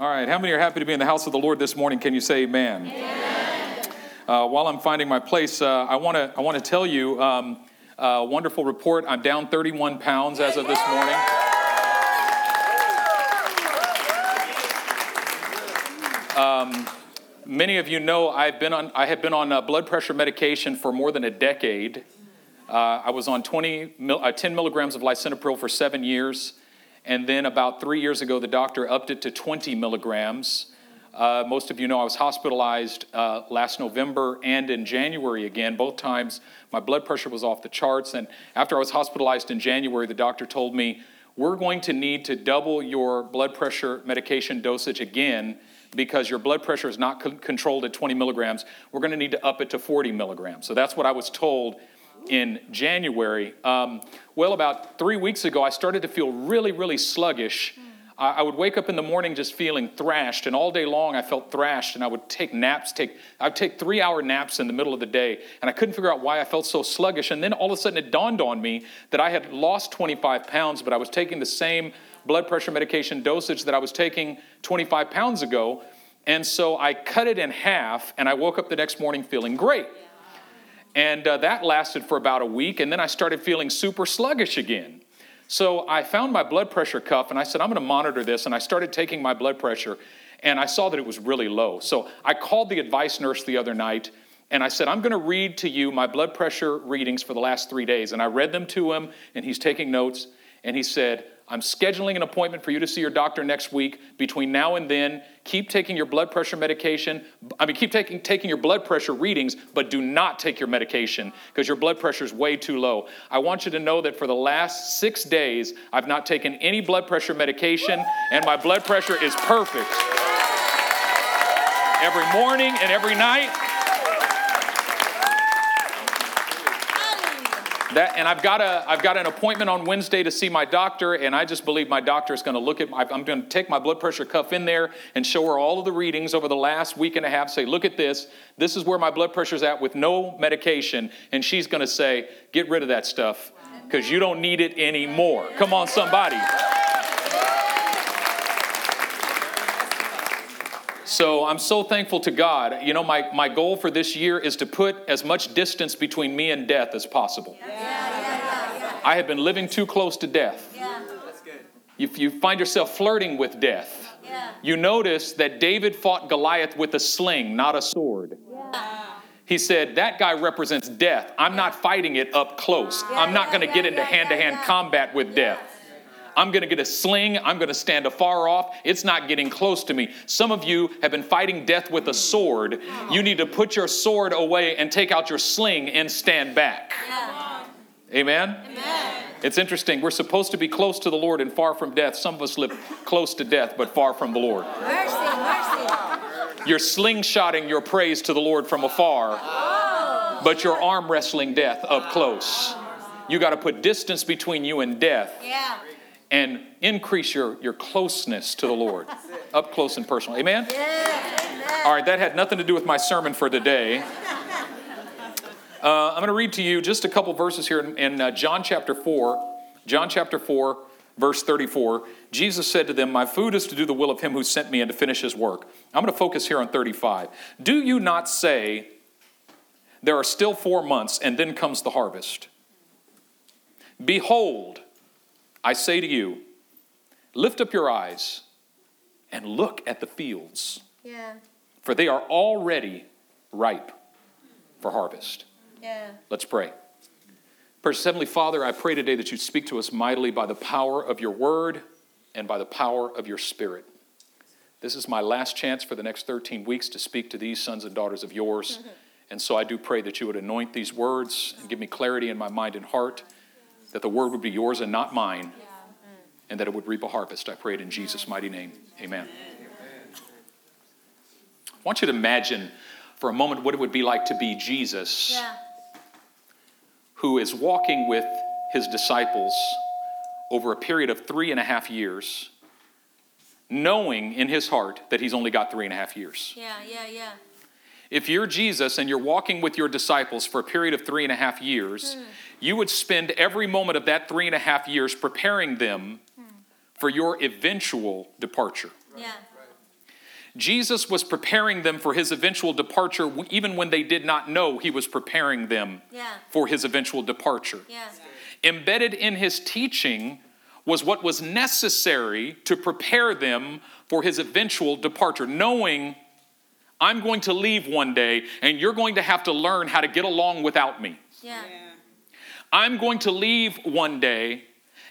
All right, how many are happy to be in the house of the Lord this morning? Can you say amen? amen. Uh, while I'm finding my place, uh, I want to I want to tell you um, a wonderful report. I'm down 31 pounds as of this morning. Um, many of you know I've been on, I have been on uh, blood pressure medication for more than a decade. Uh, I was on 20, mil, uh, 10 milligrams of lisinopril for seven years. And then about three years ago, the doctor upped it to 20 milligrams. Uh, most of you know I was hospitalized uh, last November and in January again. Both times my blood pressure was off the charts. And after I was hospitalized in January, the doctor told me, We're going to need to double your blood pressure medication dosage again because your blood pressure is not c- controlled at 20 milligrams. We're going to need to up it to 40 milligrams. So that's what I was told in January. Um, well, about three weeks ago, I started to feel really, really sluggish. I, I would wake up in the morning just feeling thrashed, and all day long I felt thrashed, and I would take naps. Take I'd take three-hour naps in the middle of the day, and I couldn't figure out why I felt so sluggish. And then all of a sudden, it dawned on me that I had lost 25 pounds, but I was taking the same blood pressure medication dosage that I was taking 25 pounds ago. And so I cut it in half, and I woke up the next morning feeling great. And uh, that lasted for about a week, and then I started feeling super sluggish again. So I found my blood pressure cuff, and I said, I'm to monitor this. And I started taking my blood pressure, and I saw that it was really low. So I called the advice nurse the other night, and I said, I'm going to read to you my blood pressure readings for the last three days. And I read them to him, and he's taking notes, and he said, I'm scheduling an appointment for you to see your doctor next week. Between now and then, keep taking your blood pressure medication. I mean, keep taking, taking your blood pressure readings, but do not take your medication because your blood pressure is way too low. I want you to know that for the last six days, I've not taken any blood pressure medication, and my blood pressure is perfect. Every morning and every night, That, and I've got, a, I've got an appointment on Wednesday to see my doctor, and I just believe my doctor is going to look at my, I'm going to take my blood pressure cuff in there and show her all of the readings over the last week and a half. Say, look at this. This is where my blood pressure's at with no medication. And she's going to say, get rid of that stuff because you don't need it anymore. Come on, somebody. So I'm so thankful to God. You know, my, my goal for this year is to put as much distance between me and death as possible. Yeah, yeah, yeah, I have been living too close to death. If you find yourself flirting with death, you notice that David fought Goliath with a sling, not a sword. He said, That guy represents death. I'm not fighting it up close. I'm not going to get into hand to hand combat with death. I'm going to get a sling. I'm going to stand afar off. It's not getting close to me. Some of you have been fighting death with a sword. You need to put your sword away and take out your sling and stand back. Yeah. Amen? Amen? It's interesting. We're supposed to be close to the Lord and far from death. Some of us live close to death but far from the Lord. Mercy, mercy. You're slingshotting your praise to the Lord from afar, oh. but you're arm wrestling death up close. You got to put distance between you and death. Yeah and increase your, your closeness to the Lord, up close and personal. Amen? Yeah. All right, that had nothing to do with my sermon for today. Uh, I'm going to read to you just a couple verses here in, in uh, John chapter 4. John chapter 4, verse 34. Jesus said to them, My food is to do the will of him who sent me and to finish his work. I'm going to focus here on 35. Do you not say, There are still four months, and then comes the harvest? Behold, I say to you, lift up your eyes and look at the fields. Yeah. For they are already ripe for harvest. Yeah. Let's pray. Precious Heavenly Father, I pray today that you speak to us mightily by the power of your word and by the power of your spirit. This is my last chance for the next 13 weeks to speak to these sons and daughters of yours. And so I do pray that you would anoint these words and give me clarity in my mind and heart that the word would be yours and not mine, and that it would reap a harvest. I pray it in Jesus' mighty name. Amen. I want you to imagine for a moment what it would be like to be Jesus, yeah. who is walking with his disciples over a period of three and a half years, knowing in his heart that he's only got three and a half years. Yeah, yeah, yeah. If you're Jesus and you're walking with your disciples for a period of three and a half years, mm. you would spend every moment of that three and a half years preparing them mm. for your eventual departure. Yeah. Jesus was preparing them for his eventual departure, even when they did not know he was preparing them Yeah. for his eventual departure. Yeah. Embedded in his teaching was what was necessary to prepare them for his eventual departure, knowing I'm going to leave one day and you're going to have to learn how to get along without me. Yeah. I'm going to leave one day,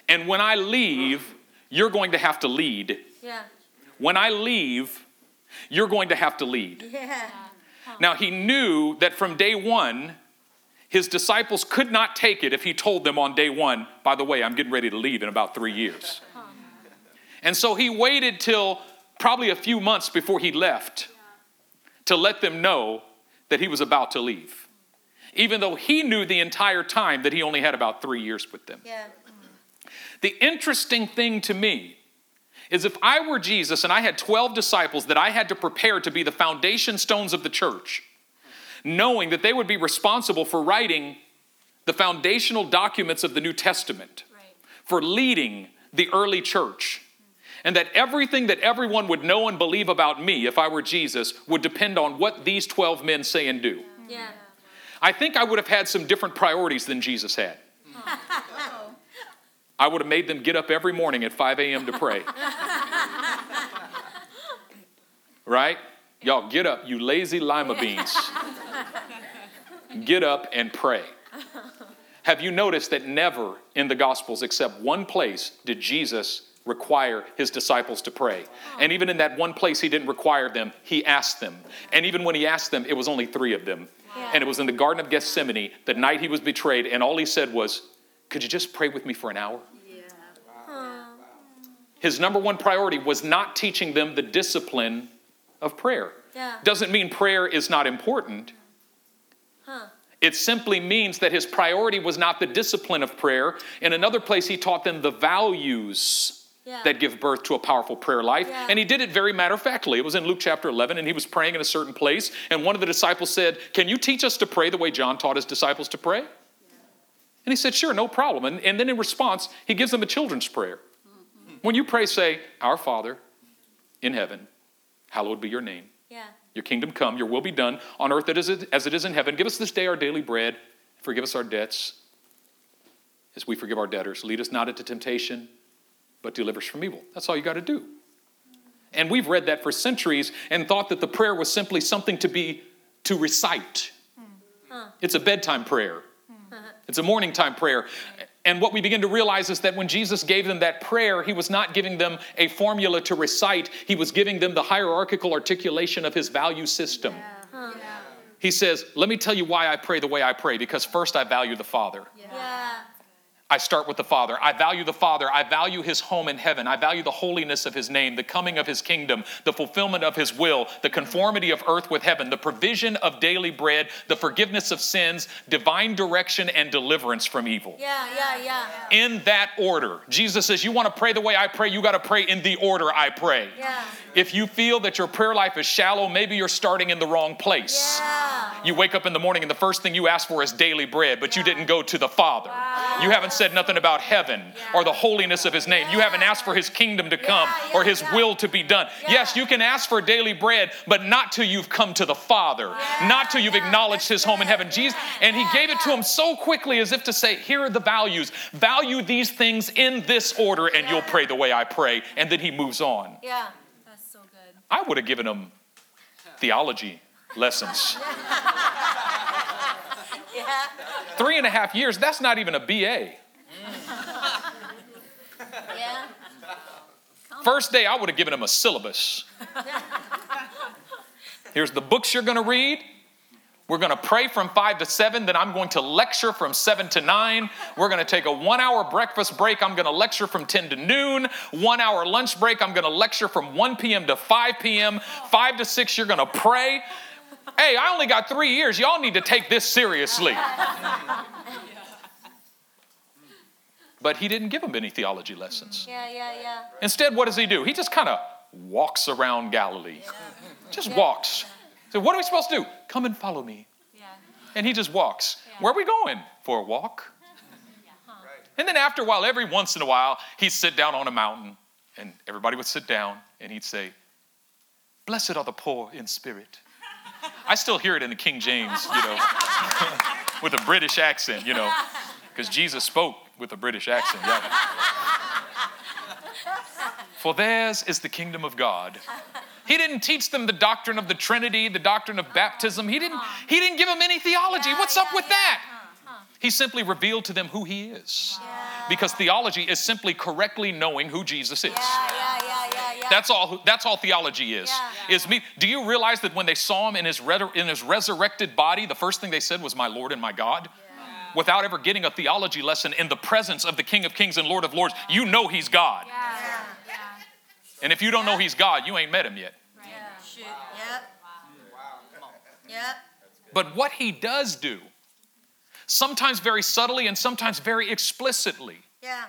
and when I leave, you're going to have to lead. Yeah. When I leave, you're going to have to lead. Yeah. Now, he knew that from day one, his disciples could not take it if he told them on day one, by the way, I'm getting ready to leave in about three years. And so he waited till probably a few months before he left to let them know that he was about to leave, even though he knew the entire time that he only had about three years with them. Yeah. The interesting thing to me is if I were Jesus and I had 12 disciples that I had to prepare to be the foundation stones of the church, knowing that they would be responsible for writing the foundational documents of the New Testament, Right. for leading the early church, and that everything that everyone would know and believe about me, if I were Jesus, would depend on what these 12 men say and do. Yeah. I think I would have had some different priorities than Jesus had. I would have made them get up every morning at 5 a.m. to pray. right? Y'all get up, you lazy lima beans. Get up and pray. Have you noticed that never in the Gospels, except one place, did Jesus require his disciples to pray? And even in that one place, he didn't require them, he asked them. And even when he asked them, it was only three of them. Yeah. And it was in the Garden of Gethsemane, the night he was betrayed, and all he said was, Could you just pray with me for an hour? His number one priority was not teaching them the discipline of prayer. Yeah. Doesn't mean prayer is not important. Huh. It simply means that his priority was not the discipline of prayer. In another place, he taught them the values Yeah. that give birth to a powerful prayer life. Yeah. And he did it very matter of factly. It was in Luke chapter 11, and he was praying in a certain place. And one of the disciples said, Can you teach us to pray the way John taught his disciples to pray? And he said, Sure, no problem. And, and then in response, he gives them a children's prayer. Mm-hmm. When you pray, say, Our Father in heaven, hallowed be your name. Yeah. Your kingdom come, your will be done on earth as it is in heaven. Give us this day our daily bread. Forgive us our debts as we forgive our debtors. Lead us not into temptation, but deliver us from evil. That's all you got to do. And we've read that for centuries and thought that the prayer was simply something to be to recite. Hmm. It's a bedtime prayer. Hmm. It's a morning time prayer. And what we begin to realize is that when Jesus gave them that prayer, he was not giving them a formula to recite, he was giving them the hierarchical articulation of his value system. He says, Let me tell you why I pray the way I pray, because first I value the Father. Yeah. I start with the Father. I value the Father. I value his home in heaven. I value the holiness of his name, the coming of his kingdom, the fulfillment of his will, the conformity of earth with heaven, the provision of daily bread, the forgiveness of sins, divine direction, and deliverance from evil. Yeah. Yeah. Yeah. In that order. Jesus says, You want to pray the way I pray, you got to pray in the order I pray. Yeah. If you feel that your prayer life is shallow, maybe you're starting in the wrong place. Yeah. You wake up in the morning and the first thing you ask for is daily bread, but you didn't go to the Father. You haven't said nothing about heaven or the holiness of His name. You haven't asked for His kingdom to come yeah, or His yeah. will to be done. Yes, you can ask for daily bread, but not till you've come to the Father, not till you've yeah, acknowledged His home in heaven. Jesus, and He yeah, gave it to him so quickly as if to say, Here are the values. Value these things in this order, and you'll pray the way I pray. And then He moves on. Yeah. That's so good. I would have given him theology lessons. Yeah. Three and a half years, that's not even a BA. Yeah. First day, I would have given him a syllabus. Here's the books you're going to read. We're going to pray from 5 to 7. Then I'm going to lecture from 7 to 9. We're going to take a one hour breakfast break. I'm going to lecture from 10 to noon. One hour lunch break. I'm going to lecture from 1 p.m. to 5 p.m. 5 to 6, you're going to pray. Hey, I only got three years. Y'all need to take this seriously. But he didn't give them any theology lessons. Mm, yeah. Yeah. Yeah. Instead, what does he do? He just kind of walks around Galilee. Just walks. So, what are we supposed to do? Come and follow me. Yeah. And he just walks. Where are we going? For a walk. And then after a while, every once in a while, he'd sit down on a mountain and everybody would sit down and he'd say, Blessed are the poor in spirit. I still hear it in the King James, you know, with a British accent, you know, because Jesus spoke with a British accent. Yeah. For theirs is the kingdom of God. He didn't teach them the doctrine of the Trinity, the doctrine of baptism. He didn't, uh-huh. he didn't give them any theology. What's up with that? Huh, huh. He simply revealed to them who he is. Because theology is simply correctly knowing who Jesus is. Yeah, yeah, yeah, yeah, yeah. That's all. That's all theology is. Is me. Do you realize that when they saw him in his in his resurrected body, the first thing they said was, "My Lord and my God," without ever getting a theology lesson in the presence of the King of Kings and Lord of Lords. You know He's God, Yeah, yeah, and if you don't know He's God, you ain't met Him yet. yeah. Shoot. Yep. Yep. But what He does do, sometimes very subtly and sometimes very explicitly, Yeah.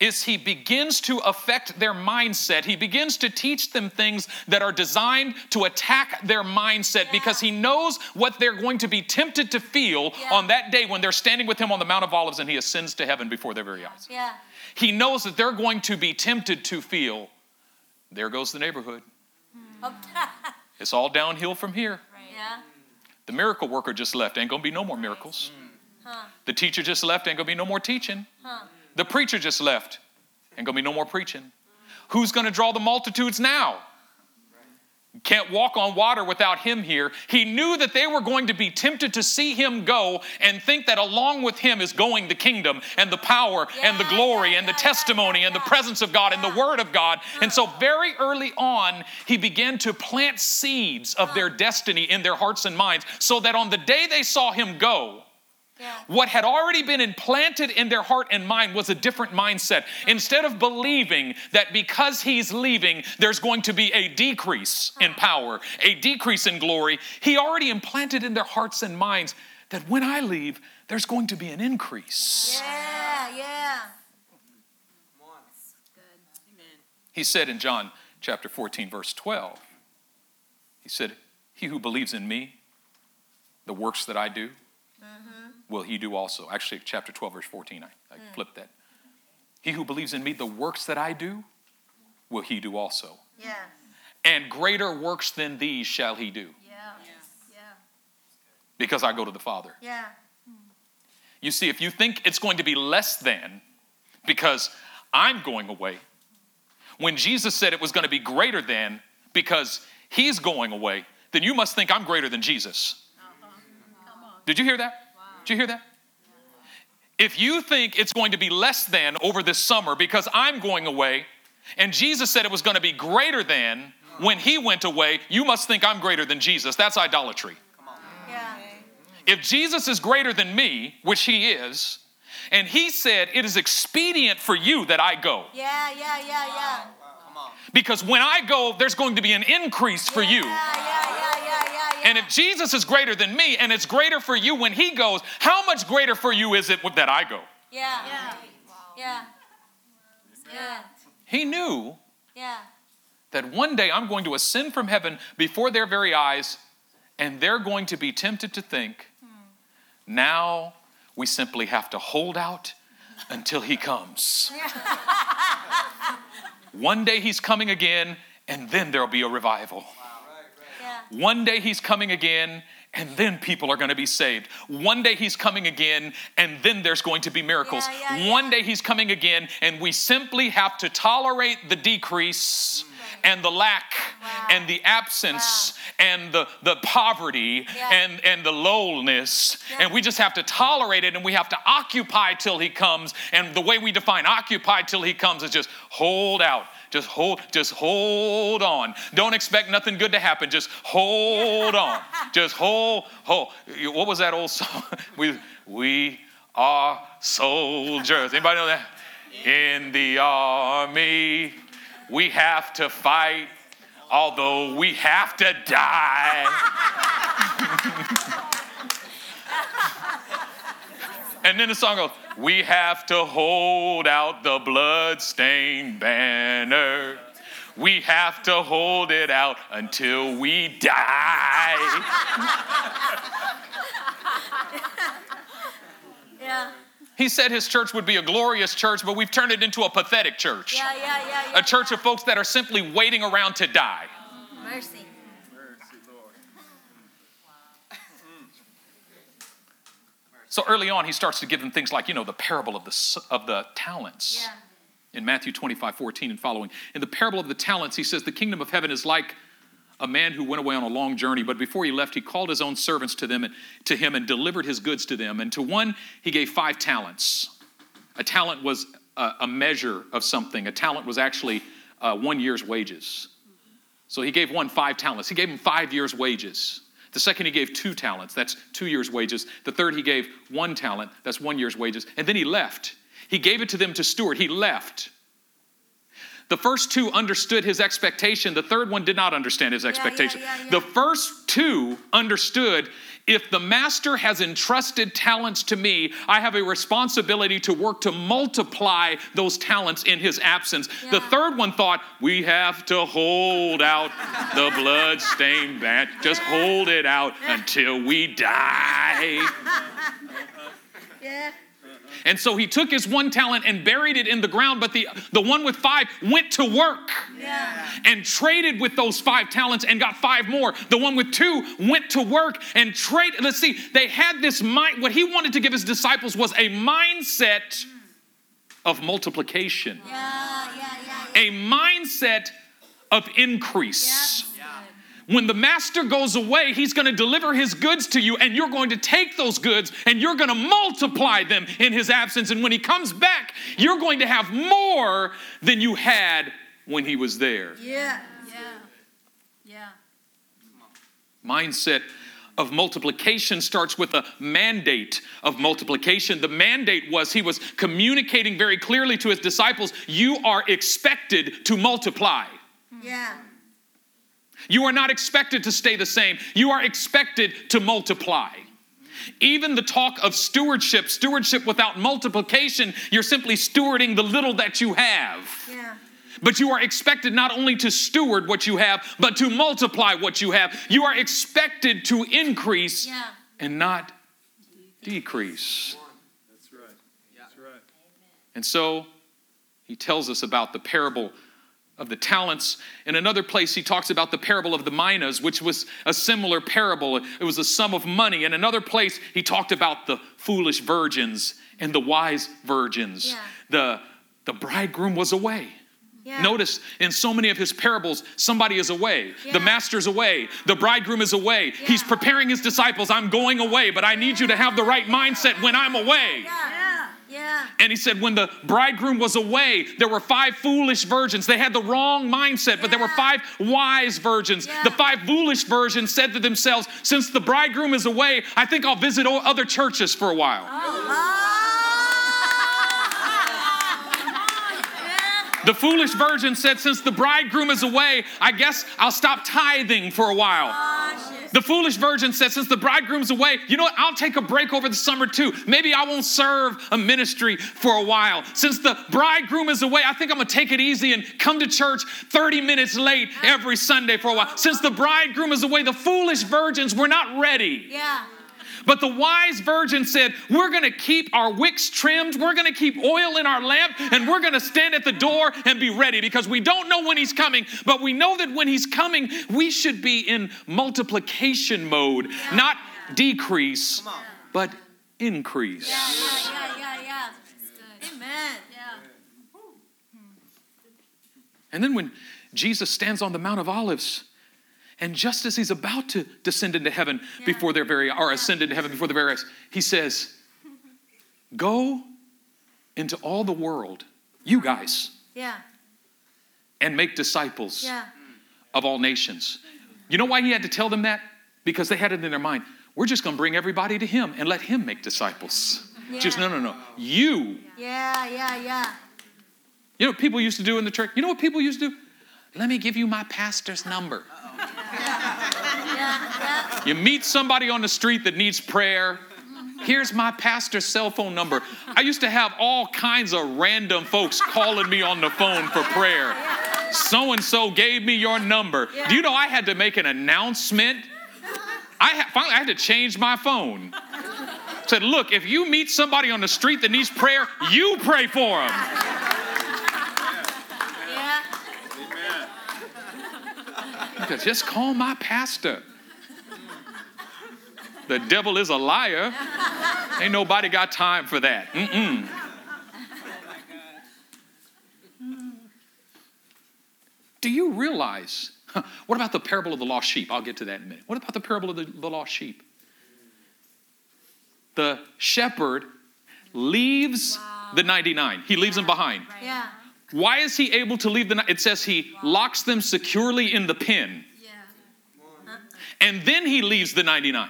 Is he begins to affect their mindset. He begins to teach them things that are designed to attack their mindset Yeah. because he knows what they're going to be tempted to feel Yeah. on that day when they're standing with him on the Mount of Olives and he ascends to heaven before their very eyes. Yeah. He knows that they're going to be tempted to feel, there goes the neighborhood. Hmm. Oh, Up It's all downhill from here. Yeah. The miracle worker just left, ain't gonna be no more miracles. Huh. The teacher just left, ain't gonna be no more teaching. Huh. The preacher just left. Ain't gonna be no more preaching. Who's gonna draw the multitudes now? Can't walk on water without him here. He knew that they were going to be tempted to see him go and think that along with him is going the kingdom and the power and the glory and the testimony and the presence of God and the word of God. And so, very early on, he began to plant seeds of their destiny in their hearts and minds so that on the day they saw him go, Yeah. what had already been implanted in their heart and mind was a different mindset. Instead of believing that because he's leaving, there's going to be a decrease in power, a decrease in glory, he already implanted in their hearts and minds that when I leave, there's going to be an increase. Yeah. Yeah. He said in John chapter 14, verse 12, he said, He who believes in me, the works that I do, mm-hmm. Will he do also. Actually, chapter 12, verse 14, I, I hmm. flipped that. He who believes in me, the works that I do, will he do also. Yeah. And greater works than these shall he do, Yeah. Yeah. because I go to the Father. Yeah. You see, if you think it's going to be less than because I'm going away, when Jesus said it was going to be greater than because he's going away, then you must think I'm greater than Jesus. Uh-huh. Did you hear that? Did you hear that? If you think it's going to be less than over this summer because I'm going away, and Jesus said it was going to be greater than when he went away, you must think I'm greater than Jesus. That's idolatry. Yeah. If Jesus is greater than me, which he is, and he said, It is expedient for you that I go. Yeah. Yeah. Yeah. Yeah. Because when I go, there's going to be an increase for you. Yeah. Yeah. Yeah. Yeah. Yeah. Yeah. And if Jesus is greater than me and it's greater for you when he goes, how much greater for you is it that I go? Yeah. Yeah. Yeah. Yeah. He knew Yeah. that one day I'm going to ascend from heaven before their very eyes, and they're going to be tempted to think, hmm. now we simply have to hold out until he comes. One day he's coming again, and then there'll be a revival. One day he's coming again, and then people are going to be saved. One day he's coming again, and then there's going to be miracles. Yeah, yeah, One yeah. day he's coming again, and we simply have to tolerate the decrease mm. and the lack Wow. and the absence and the, the poverty Yeah. and, and the lowness. Yeah. And we just have to tolerate it and we have to occupy till he comes. And the way we define occupy till he comes is just hold out. Just hold, just hold on. Don't expect nothing good to happen. Just hold on. Just hold, hold. What was that old song? We, we are soldiers. Anybody know that? In the army, we have to fight, although we have to die. and then the song goes, We have to hold out the blood-stained banner. We have to hold it out until we die. Yeah. He said his church would be a glorious church, but we've turned it into a pathetic church. Yeah. Yeah. Yeah. A church of folks that are simply waiting around to die. Mercy. So early on, he starts to give them things like, you know, the parable of the, of the talents Yeah. in Matthew 25, 14 and following. In the parable of the talents, he says, The kingdom of heaven is like a man who went away on a long journey, but before he left, he called his own servants to them and to him and delivered his goods to them. And to one he gave five talents. A talent was a, a measure of something. A talent was actually uh, one year's wages. So he gave one five talents. He gave him five years' wages. The second, he gave two talents. That's two years' wages. The third, he gave one talent. That's one year's wages. And then he left. He gave it to them to steward. He left. The first two understood his expectation. The third one did not understand his yeah, expectation. yeah, yeah. The first two understood if the master has entrusted talents to me, I have a responsibility to work to multiply those talents in his absence. The third one thought, we have to hold out the blood-stained bat. Just hold it out until we die. Yeah. And so he took his one talent and buried it in the ground, but the, the one with five went to work Yeah. and traded with those five talents and got five more. The one with two went to work and trade. Let's see, they had this mind. What he wanted to give his disciples was a mindset of multiplication, Yeah. Yeah. Yeah. a mindset of increase. When the master goes away, he's going to deliver his goods to you, and you're going to take those goods and you're going to multiply them in his absence. And when he comes back, you're going to have more than you had when he was there. Yeah. Yeah. Yeah. mindset of multiplication starts with a mandate of multiplication. The mandate was he was communicating very clearly to his disciples you are expected to multiply. Yeah. You are not expected to stay the same, you are expected to multiply. Even the talk of stewardship, stewardship without multiplication, you're simply stewarding the little that you have. Yeah. But you are expected not only to steward what you have, but to multiply what you have. You are expected to increase Yeah. and not decrease. That's right. That's right. And so he tells us about the parable of the talents. In another place, he talks about the parable of the minas, which was a similar parable. It was a sum of money. In another place, he talked about the foolish virgins and the wise virgins. Yeah. The, the bridegroom was away. Yeah. Notice in so many of his parables, somebody is away. Yeah. The master's away. The bridegroom is away. He's preparing his disciples. I'm going away, but I need you to have the right mindset when I'm away. Yeah. Yeah. And he said, when the bridegroom was away, there were five foolish virgins. They had the wrong mindset, but there were five wise virgins. Yeah. The five foolish virgins said to themselves, Since the bridegroom is away, I think I'll visit other churches for a while. Oh. The foolish virgin said, Since the bridegroom is away, I guess I'll stop tithing for a while. Oh. The foolish virgin said, Since the bridegroom's away, you know what? I'll take a break over the summer too. Maybe I won't serve a ministry for a while. Since the bridegroom is away, I think I'm gonna take it easy and come to church 30 minutes late every Sunday for a while. Since the bridegroom is away, the foolish virgins were not ready. Yeah. But the wise virgin said, We're gonna keep our wicks trimmed, we're gonna keep oil in our lamp, and we're gonna stand at the door and be ready because we don't know when he's coming, but we know that when he's coming, we should be in multiplication mode, not decrease, but increase. Yeah. Yeah. Yeah. Yeah. Amen. Yeah. And then when Jesus stands on the Mount of Olives, and just as he's about to descend into heaven Yeah. before their very or ascend into heaven before their very eyes, he says, Go into all the world, you guys, Yeah. and make disciples Yeah. of all nations. You know why he had to tell them that? Because they had it in their mind. We're just gonna bring everybody to him and let him make disciples. Just no, no, no. You. Yeah. Yeah. Yeah. You know what people used to do in the church? You know what people used to do? Let me give you my pastor's number. You meet somebody on the street that needs prayer. Here's my pastor's cell phone number. I used to have all kinds of random folks calling me on the phone for prayer. So and so gave me your number. Do you know I had to make an announcement? I ha- finally I had to change my phone. Said, look, if you meet somebody on the street that needs prayer, you pray for them. Yeah. Just call my pastor. The devil is a liar. Ain't nobody got time for that. Mm-mm. Do you realize? What about the parable of the lost sheep? I'll get to that in a minute. What about the parable of the, the lost sheep? The shepherd leaves the 99, he leaves them behind. Yeah. Why is he able to leave the? ni- It says he locks them securely in the pen, Yeah. and then he leaves the 99.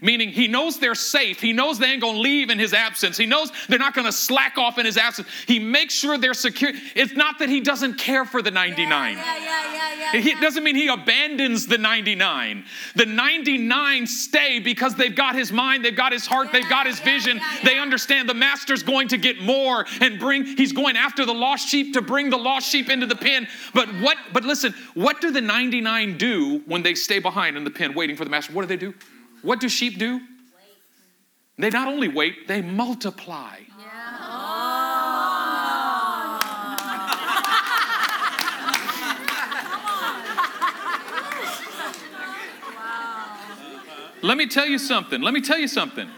Meaning he knows they're safe. He knows they ain't gonna leave in his absence. He knows they're not gonna slack off in his absence. He makes sure they're secure. It's not that he doesn't care for the 99. Yeah, yeah, yeah, yeah. It doesn't mean he abandons the 99. The 99 stay because they've got his mind, they've got his heart, they've got his vision. They understand the master's going to get more and bring he's going after the lost sheep to bring the lost sheep into the pen. But what but listen, what do the 99 do when they stay behind in the pen waiting for the master? What do they do? What do sheep do? They not only wait, they multiply. Let me tell you something. Let me tell you something.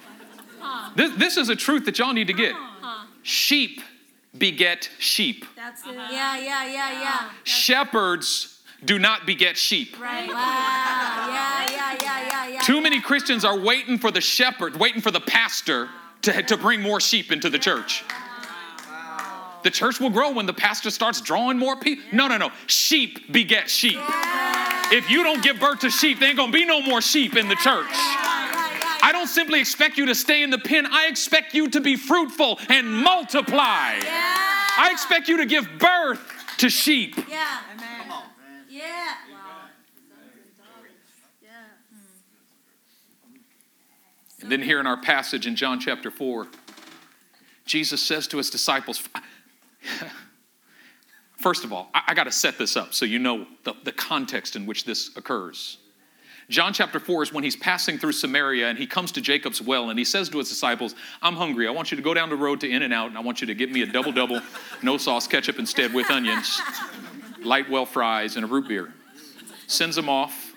This, this is a truth that y'all need to get. Sheep beget sheep. That's it. Yeah, yeah, yeah, yeah. Shepherds do not beget sheep. Right. Wow. Yeah, yeah, yeah, yeah, yeah. Too many Christians are waiting for the shepherd, waiting for the pastor to, to bring more sheep into the church. The church will grow when the pastor starts drawing more people. No, no, no. Sheep beget sheep. If you don't give birth to sheep, there ain't gonna be no more sheep in the church. I don't simply expect you to stay in the pen. I expect you to be fruitful and multiply. I expect you to give birth to sheep. Yeah. Yeah. Yeah. And then here in our passage in John chapter 4, Jesus says to his disciples, First of all, I, I got to set this up so you know the, the context in which this occurs. John chapter 4 is when he's passing through Samaria and he comes to Jacob's well and he says to his disciples, I'm hungry. I want you to go down the road to In and Out and I want you to get me a double double, no sauce, ketchup instead with onions, light well fries, and a root beer. Sends them off.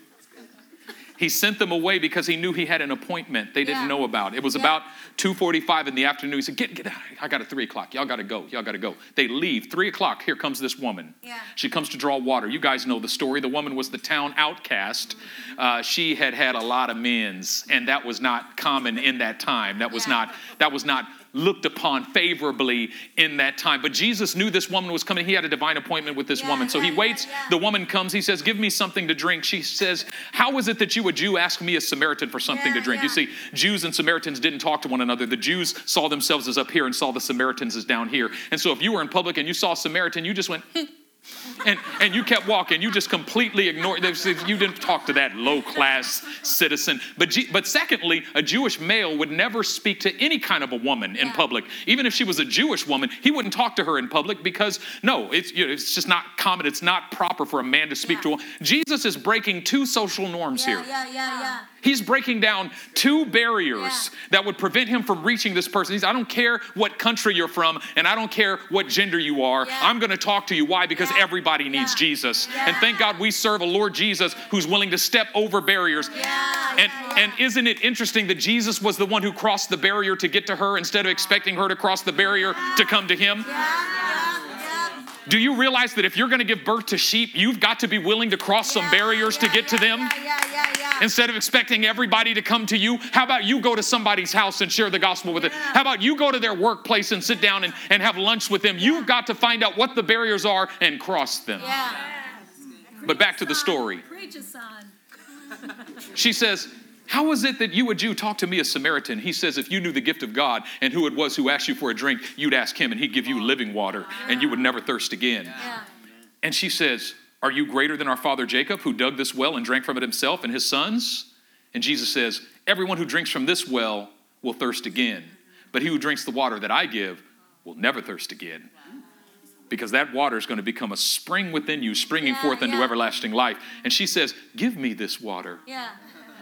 He sent them away because he knew he had an appointment they didn't Yeah. know about. It was Yeah. about 2.45 in the afternoon. He said, get, get out. I got it 3 o'clock. Y'all got to go. Y'all got to go. They leave. 3 o'clock, here comes this woman. Yeah. She comes to draw water. You guys know the story. The woman was the town outcast. Uh, she had had a lot of men's, and that was not common in that time. That was not, that was not looked upon favorably in that time. But Jesus knew this woman was coming. He had a divine appointment with this Yeah, woman. So yeah, he waits. yeah. The woman comes. He says, Give me something to drink. She says, How is it that you, a Jew, ask me, a Samaritan, for something to drink? You see, Jews and Samaritans didn't talk to one another. The Jews saw themselves as up here and saw the Samaritans as down here. And so if you were in public and you saw a Samaritan, you just went, "Hmm." And, and you kept walking. You just completely ignored. You didn't talk to that low class citizen. But, but secondly, a Jewish male would never speak to any kind of a woman in Yeah. public. Even if she was a Jewish woman, he wouldn't talk to her in public because no, it's, you know, it's just not common. It's not proper for a man to speak Yeah. to a woman. Jesus is breaking two social norms Yeah, here. yeah, yeah, yeah. He's breaking down two barriers Yeah. that would prevent him from reaching this person. He's, I don't care what country you're from, and I don't care what gender you are. Yeah. I'm going to talk to you. Why? Because Yeah. everybody needs. Jesus. And thank God we serve a Lord Jesus who's willing to step over barriers. Yeah, And, and isn't it interesting that Jesus was the one who crossed the barrier to get to her instead of expecting her to cross the barrier to come to him? Do you realize that if you're going to give birth to sheep, you've got to be willing to cross some Yeah, barriers to yeah, get to yeah, them? Yeah, yeah, yeah, yeah. Instead of expecting everybody to come to you, how about you go to somebody's house and share the gospel with it? Yeah. How about you go to their workplace and sit down and, and have lunch with them? You've got to find out what the barriers are and cross them. Yeah. But back to the story. Preach a son. She says, How is it that you, a Jew, talk to me, a Samaritan? He says, If you knew the gift of God and who it was who asked you for a drink, you'd ask him and he'd give you living water and you would never thirst again. Yeah. And she says, Are you greater than our father Jacob, who dug this well and drank from it himself and his sons? And Jesus says, Everyone who drinks from this well will thirst again, but he who drinks the water that I give will never thirst again. Because that water is going to become a spring within you, springing Yeah, forth into yeah. everlasting life. And she says, Give me this water. Yeah.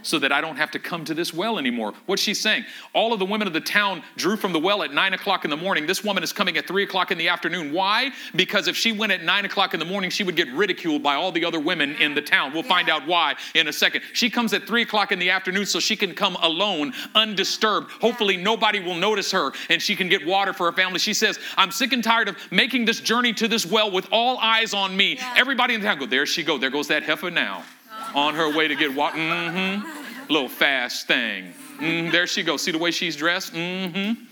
So that I don't have to come to this well anymore. What's she saying? All of the women of the town drew from the well at nine o'clock in the morning. This woman is coming at three o'clock in the afternoon. Why? Because if she went at nine o'clock in the morning, she would get ridiculed by all the other women in the town. We'll find out why in a second. She comes at three o'clock in the afternoon so she can come alone, undisturbed. Hopefully, nobody will notice her and she can get water for her family. She says, I'm sick and tired of making this journey to this well with all eyes on me. Everybody in the town go, there she go. There goes that heifer now on her way to get water. Mm-hmm. Little fast thing. Mm, there she goes. See the way she's dressed? Mm-hmm.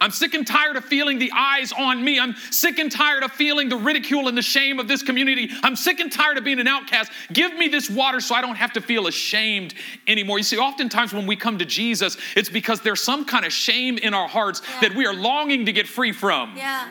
I'm sick and tired of feeling the eyes on me. I'm sick and tired of feeling the ridicule and the shame of this community. I'm sick and tired of being an outcast. Give me this water so I don't have to feel ashamed anymore. You see, oftentimes when we come to Jesus, it's because there's some kind of shame in our hearts Yeah. that we are longing to get free from. Yeah.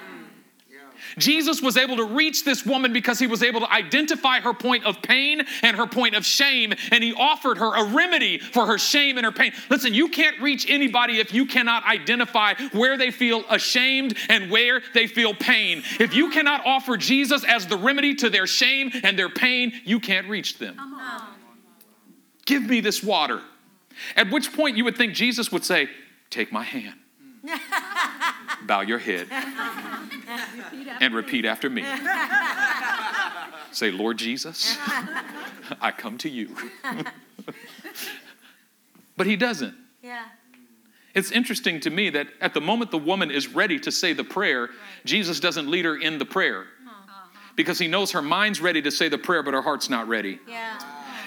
Jesus was able to reach this woman because he was able to identify her point of pain and her point of shame, and he offered her a remedy for her shame and her pain. Listen, you can't reach anybody if you cannot identify where they feel ashamed and where they feel pain. If you cannot offer Jesus as the remedy to their shame and their pain, you can't reach them. Give me this water. At which point you would think Jesus would say, Take my hand, bow your head, and repeat after me. Say, Lord Jesus, I come to you. but he doesn't. Yeah. It's interesting to me that at the moment the woman is ready to say the prayer, Jesus doesn't lead her in the prayer uh-huh. because he knows her mind's ready to say the prayer, but her heart's not ready. Yeah.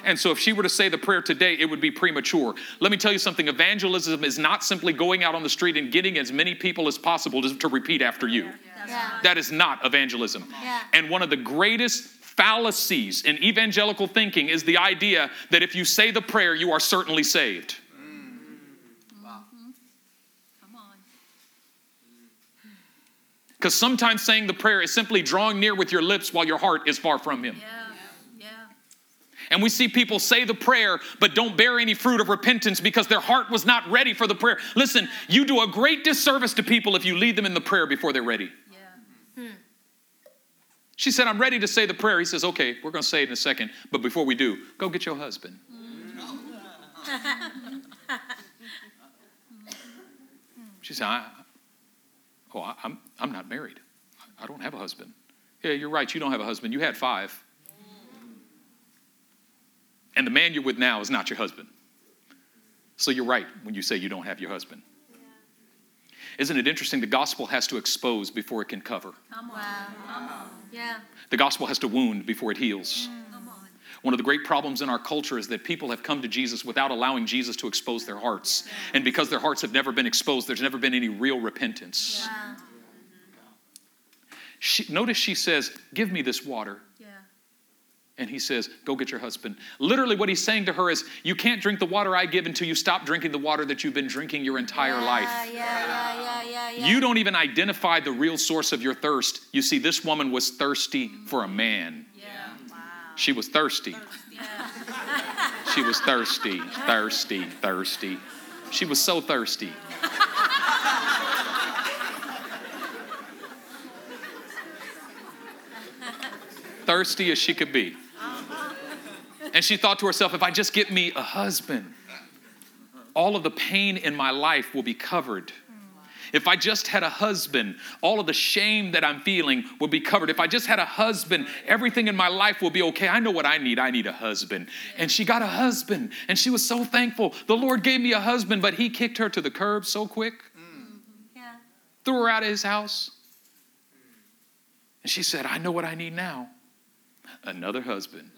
And so, if she were to say the prayer today, it would be premature. Let me tell you something evangelism is not simply going out on the street and getting as many people as possible to, repeat after you. Yeah. That is not evangelism. Yeah. And one of the greatest fallacies in evangelical thinking is the idea that if you say the prayer, you are certainly saved. Mm. Come on. Because sometimes saying the prayer is simply drawing near with your lips while your heart is far from Him. Yeah. And we see people say the prayer, but don't bear any fruit of repentance because their heart was not ready for the prayer. Listen, you do a great disservice to people if you lead them in the prayer before they're ready. Yeah. Hmm. She said, I'm ready to say the prayer. He says, Okay, we're going to say it in a second. But before we do, go get your husband. she said, I, Oh, I, I'm, I'm not married. I don't have a husband. Yeah, you're right. You don't have a husband. You had five. And the man you're with now is not your husband. So you're right when you say you don't have your husband. Isn't it interesting? The gospel has to expose before it can cover. Come on. Come on. Yeah. The gospel has to wound before it heals. Mm. On. One of the great problems in our culture is that people have come to Jesus without allowing Jesus to expose their hearts. And because their hearts have never been exposed, there's never been any real repentance. Yeah. She, notice she says, Give me this water. Yeah. And he says, Go get your husband. Literally, what he's saying to her is, You can't drink the water I give until you stop drinking the water that you've been drinking your entire yeah, life. Yeah, yeah, yeah, yeah, yeah. You don't even identify the real source of your thirst. You see, this woman was thirsty for a man. Yeah. Wow. She was thirsty. She was thirsty, thirsty, thirsty. She was so thirsty. thirsty as she could be. And she thought to herself, if I just get me a husband, all of the pain in my life will be covered. If I just had a husband, all of the shame that I'm feeling will be covered. If I just had a husband, everything in my life will be okay. I know what I need. I need a husband. And she got a husband, and she was so thankful. The Lord gave me a husband, but he kicked her to the curb so quick, mm. Yeah. threw her out of his house. And she said, I know what I need now another husband.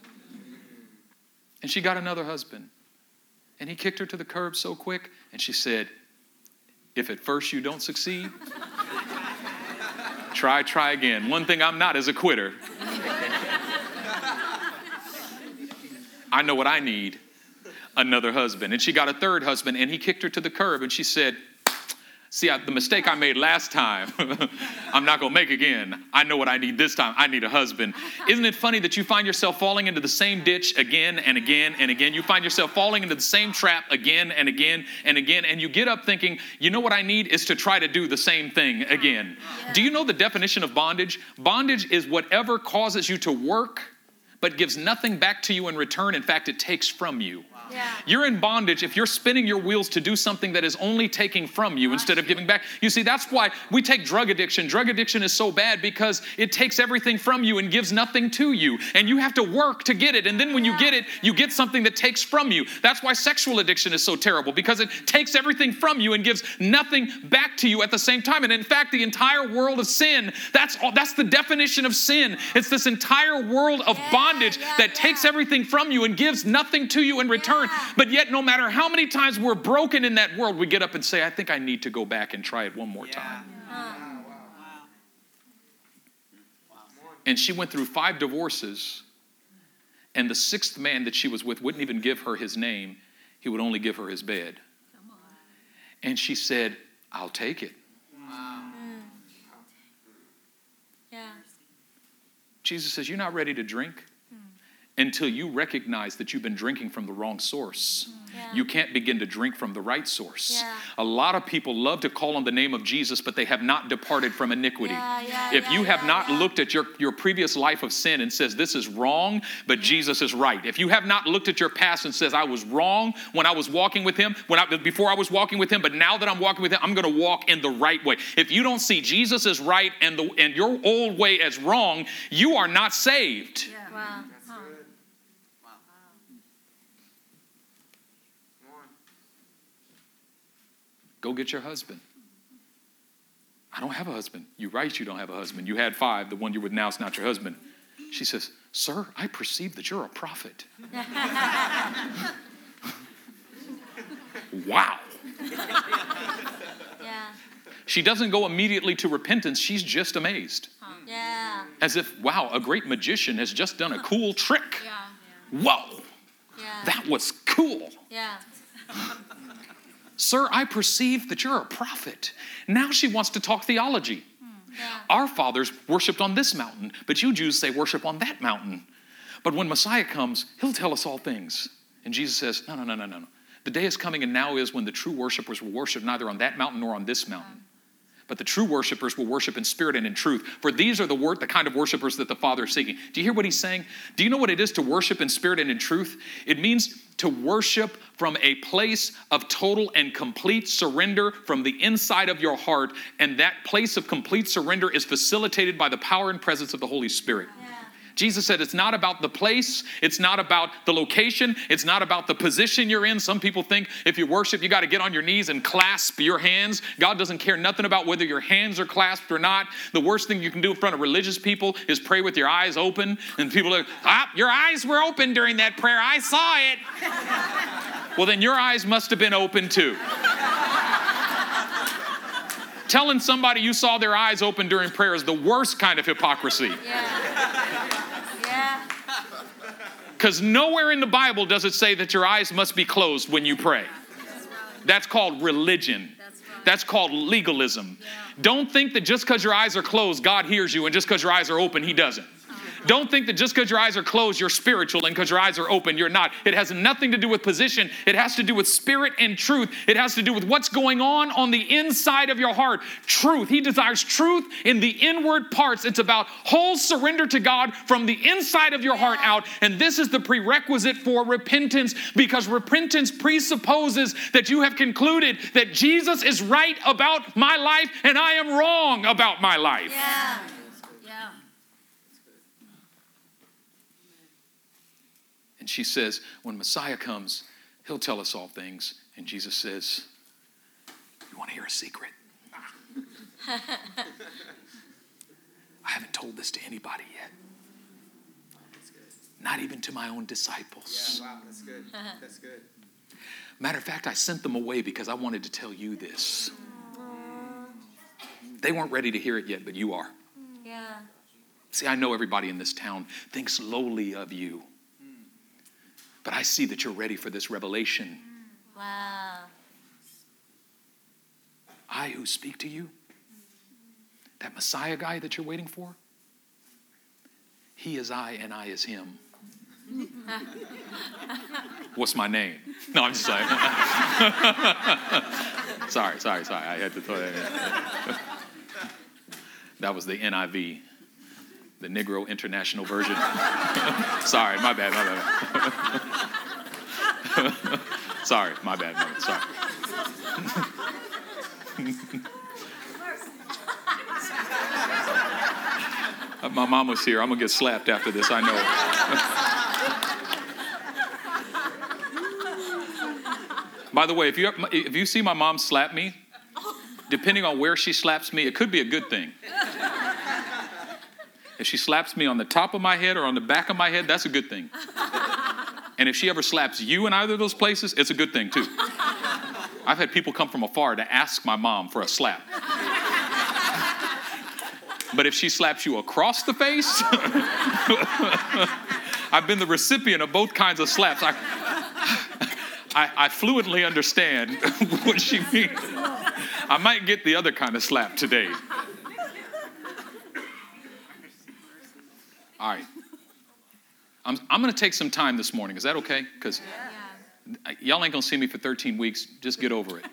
And she got another husband. And he kicked her to the curb so quick, and she said, If at first you don't succeed, try, try again. One thing I'm not is a quitter. I know what I need another husband. And she got a third husband, and he kicked her to the curb, and she said, See, I, the mistake I made last time, I'm not gonna make again. I know what I need this time. I need a husband. Isn't it funny that you find yourself falling into the same ditch again and again and again? You find yourself falling into the same trap again and again and again, and you get up thinking, you know what I need is to try to do the same thing again. Do you know the definition of bondage? Bondage is whatever causes you to work but gives nothing back to you in return. In fact, it takes from you. Yeah. You're in bondage if you're spinning your wheels to do something that is only taking from you instead of giving back. You see, that's why we take drug addiction. Drug addiction is so bad because it takes everything from you and gives nothing to you. And you have to work to get it. And then when you get it, you get something that takes from you. That's why sexual addiction is so terrible because it takes everything from you and gives nothing back to you at the same time. And in fact, the entire world of sin, that's all, that's the definition of sin. It's this entire world of Yeah, bondage yeah, that takes everything from you and gives nothing to you in return. Yeah. But yet, no matter how many times we're broken in that world, we get up and say, I think I need to go back and try it one more time. And she went through five divorces, and the sixth man that she was with wouldn't even give her his name, he would only give her his bed. And she said, I'll take it. Mm. Yeah. Jesus says, You're not ready to drink until you recognize that you've been drinking from the wrong source. Mm, yeah. You can't begin to drink from the right source. Yeah. A lot of people love to call on the name of Jesus, but they have not departed from iniquity. Yeah, if you have not looked at your, your previous life of sin and says, This is wrong, but Jesus is right. If you have not looked at your past and says, I was wrong when I was walking with him, when I, before I was walking with him, but now that I'm walking with him, I'm going to walk in the right way. If you don't see Jesus as right and, the, and your old way as wrong, you are not saved. Wow. Huh. Go get your husband. I don't have a husband. You right, you don't have a husband. You had five. The one you're with now is not your husband. She says, Sir, I perceive that you're a prophet. wow. Yeah. She doesn't go immediately to repentance. She's just amazed. Yeah. As if, wow, a great magician has just done a cool trick. Yeah. Whoa, Yeah. that was cool. Sir, I perceive that you're a prophet. Now she wants to talk theology. Hmm, yeah. Our fathers worshiped on this mountain, but you Jews say worship on that mountain. But when Messiah comes, he'll tell us all things. And Jesus says, No, no, no, no, no. no. The day is coming and now is when the true worshipers will worship neither on that mountain nor on this mountain. But the true worshipers will worship in spirit and in truth. For these are the wor- the kind of worshipers that the Father is seeking. Do you hear what he's saying? Do you know what it is to worship in spirit and in truth? It means to worship from a place of total and complete surrender from the inside of your heart. And that place of complete surrender is facilitated by the power and presence of the Holy Spirit. Yeah. Jesus said it's not about the place, it's not about the location, it's not about the position you're in. Some people think if you worship, you got to get on your knees and clasp your hands. God doesn't care nothing about whether your hands are clasped or not. The worst thing you can do in front of religious people is pray with your eyes open. And people are, ah, your eyes were open during that prayer. I saw it. well, then your eyes must have been open too. Telling somebody you saw their eyes open during prayer is the worst kind of hypocrisy. Yeah. Yeah. Because nowhere in the Bible does it say that your eyes must be closed when you pray. That's called religion. That's right. That's called legalism. Don't think that just because your eyes are closed, God hears you, and just because your eyes are open, He doesn't. Don't think that just because your eyes are closed, you're spiritual, and because your eyes are open, you're not. It has nothing to do with position. It has to do with spirit and truth. It has to do with what's going on on the inside of your heart. Truth. He desires truth in the inward parts. It's about whole surrender to God from the inside of your heart out. And this is the prerequisite for repentance because repentance presupposes that you have concluded that Jesus is right about my life and I am wrong about my life. Yeah. And she says, When Messiah comes, he'll tell us all things. And Jesus says, You want to hear a secret? I haven't told this to anybody yet, not even to my own disciples. Wow, that's good. That's good. Matter of fact, I sent them away because I wanted to tell you this. They weren't ready to hear it yet, but you are. Yeah. See, I know everybody in this town thinks lowly of you. But I see that you're ready for this revelation. Mm, wow. I who speak to you, that Messiah guy that you're waiting for, he is I and I is him. What's my name? No, I'm just saying. sorry, sorry, sorry. I had to throw that in. that was the NIV. The Negro International version. Sorry, my bad, my bad. Sorry, my bad, my bad. Sorry. my mom was here. I'm gonna get slapped after this. I know. By the way, if you if you see my mom slap me, depending on where she slaps me, it could be a good thing. If she slaps me on the top of my head or on the back of my head, that's a good thing. And if she ever slaps you in either of those places, it's a good thing too. I've had people come from afar to ask my mom for a slap. But if she slaps you across the face, I've been the recipient of both kinds of slaps. I, I, I fluently understand what she means. I might get the other kind of slap today. All right. I'm, I'm going to take some time this morning. Is that okay? Because Yeah. y'all ain't going to see me for 13 weeks. Just get over it.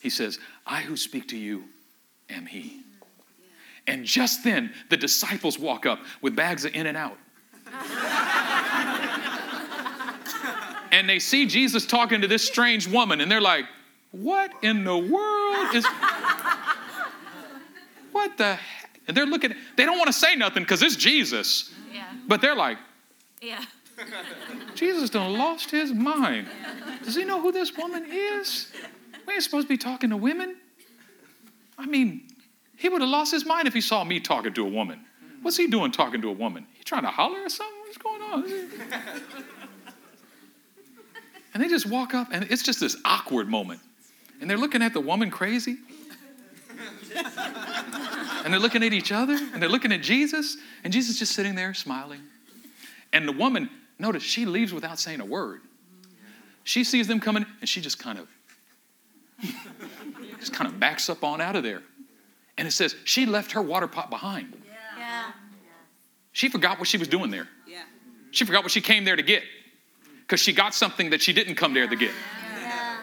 he says, I who speak to you am he. And just then, the disciples walk up with bags of In-N-Out. and they see Jesus talking to this strange woman, and they're like, What in the world is. What the heck? And they're looking, they don't want to say nothing because it's Jesus. Yeah. But they're like, Yeah. Jesus done lost his mind. Does he know who this woman is? We ain't supposed to be talking to women. I mean, he would have lost his mind if he saw me talking to a woman. What's he doing talking to a woman? He trying to holler or something? What's going on? and they just walk up, and it's just this awkward moment. And they're looking at the woman crazy. and they're looking at each other, and they're looking at Jesus, and Jesus just sitting there smiling. And the woman, notice, she leaves without saying a word. She sees them coming, and she just kind of, just kind of backs up on out of there. And it says she left her water pot behind. Yeah. She forgot what she was doing there. Yeah. She forgot what she came there to get, because she got something that she didn't come there to get. Yeah.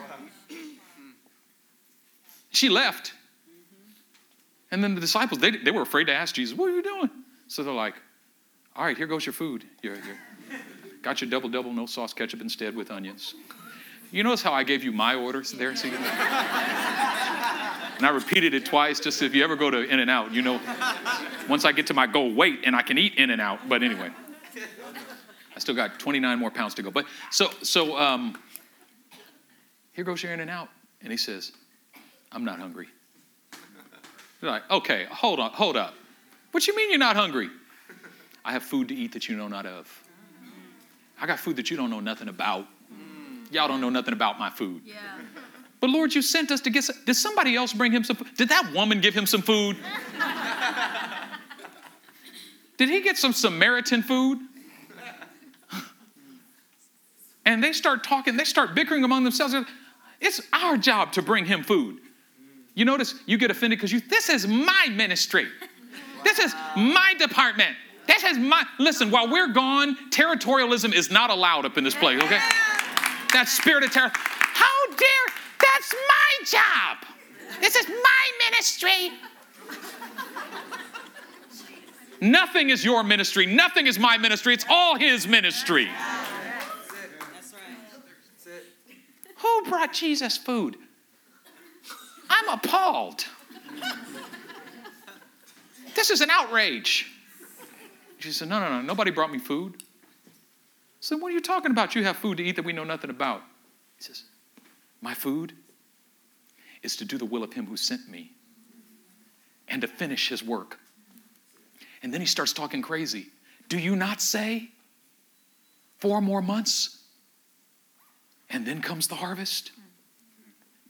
She left. And then the disciples, they, they were afraid to ask Jesus, What are you doing? So they're like, All right, here goes your food. You're, you're, got your double double, no sauce ketchup instead with onions. You notice how I gave you my orders there? You- and I repeated it twice just if you ever go to In N Out, you know, once I get to my goal weight and I can eat In N Out. But anyway, I still got 29 more pounds to go. But so, so um, here goes your In N Out. And he says, I'm not hungry. You're like, okay, hold on, hold up. What you mean you're not hungry? I have food to eat that you know not of. I got food that you don't know nothing about. Y'all don't know nothing about my food. Yeah. But Lord, you sent us to get some. Did somebody else bring him some food? Did that woman give him some food? Did he get some Samaritan food? And they start talking, they start bickering among themselves. It's our job to bring him food. You notice you get offended because you, this is my ministry. This is my department. This is my, listen, while we're gone, territorialism is not allowed up in this place, okay? That spirit of terror. How dare, that's my job. This is my ministry. Nothing is your ministry. Nothing is my ministry. It's all his ministry. That's right. That's it. Who brought Jesus food? I'm appalled. This is an outrage. She said, No, no, no, nobody brought me food. I said, What are you talking about? You have food to eat that we know nothing about. He says, My food is to do the will of him who sent me and to finish his work. And then he starts talking crazy. Do you not say four more months? And then comes the harvest?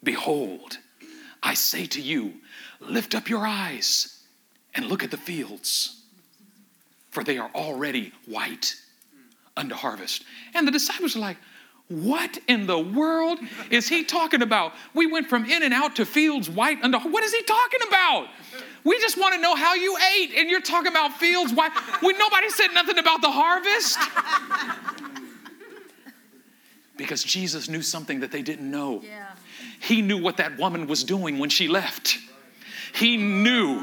Behold, I say to you, lift up your eyes and look at the fields, for they are already white unto harvest. And the disciples are like, what in the world is he talking about? We went from in and out to fields white unto what is he talking about? We just want to know how you ate, and you're talking about fields white. When nobody said nothing about the harvest. Because Jesus knew something that they didn't know. Yeah. He knew what that woman was doing when she left. he knew,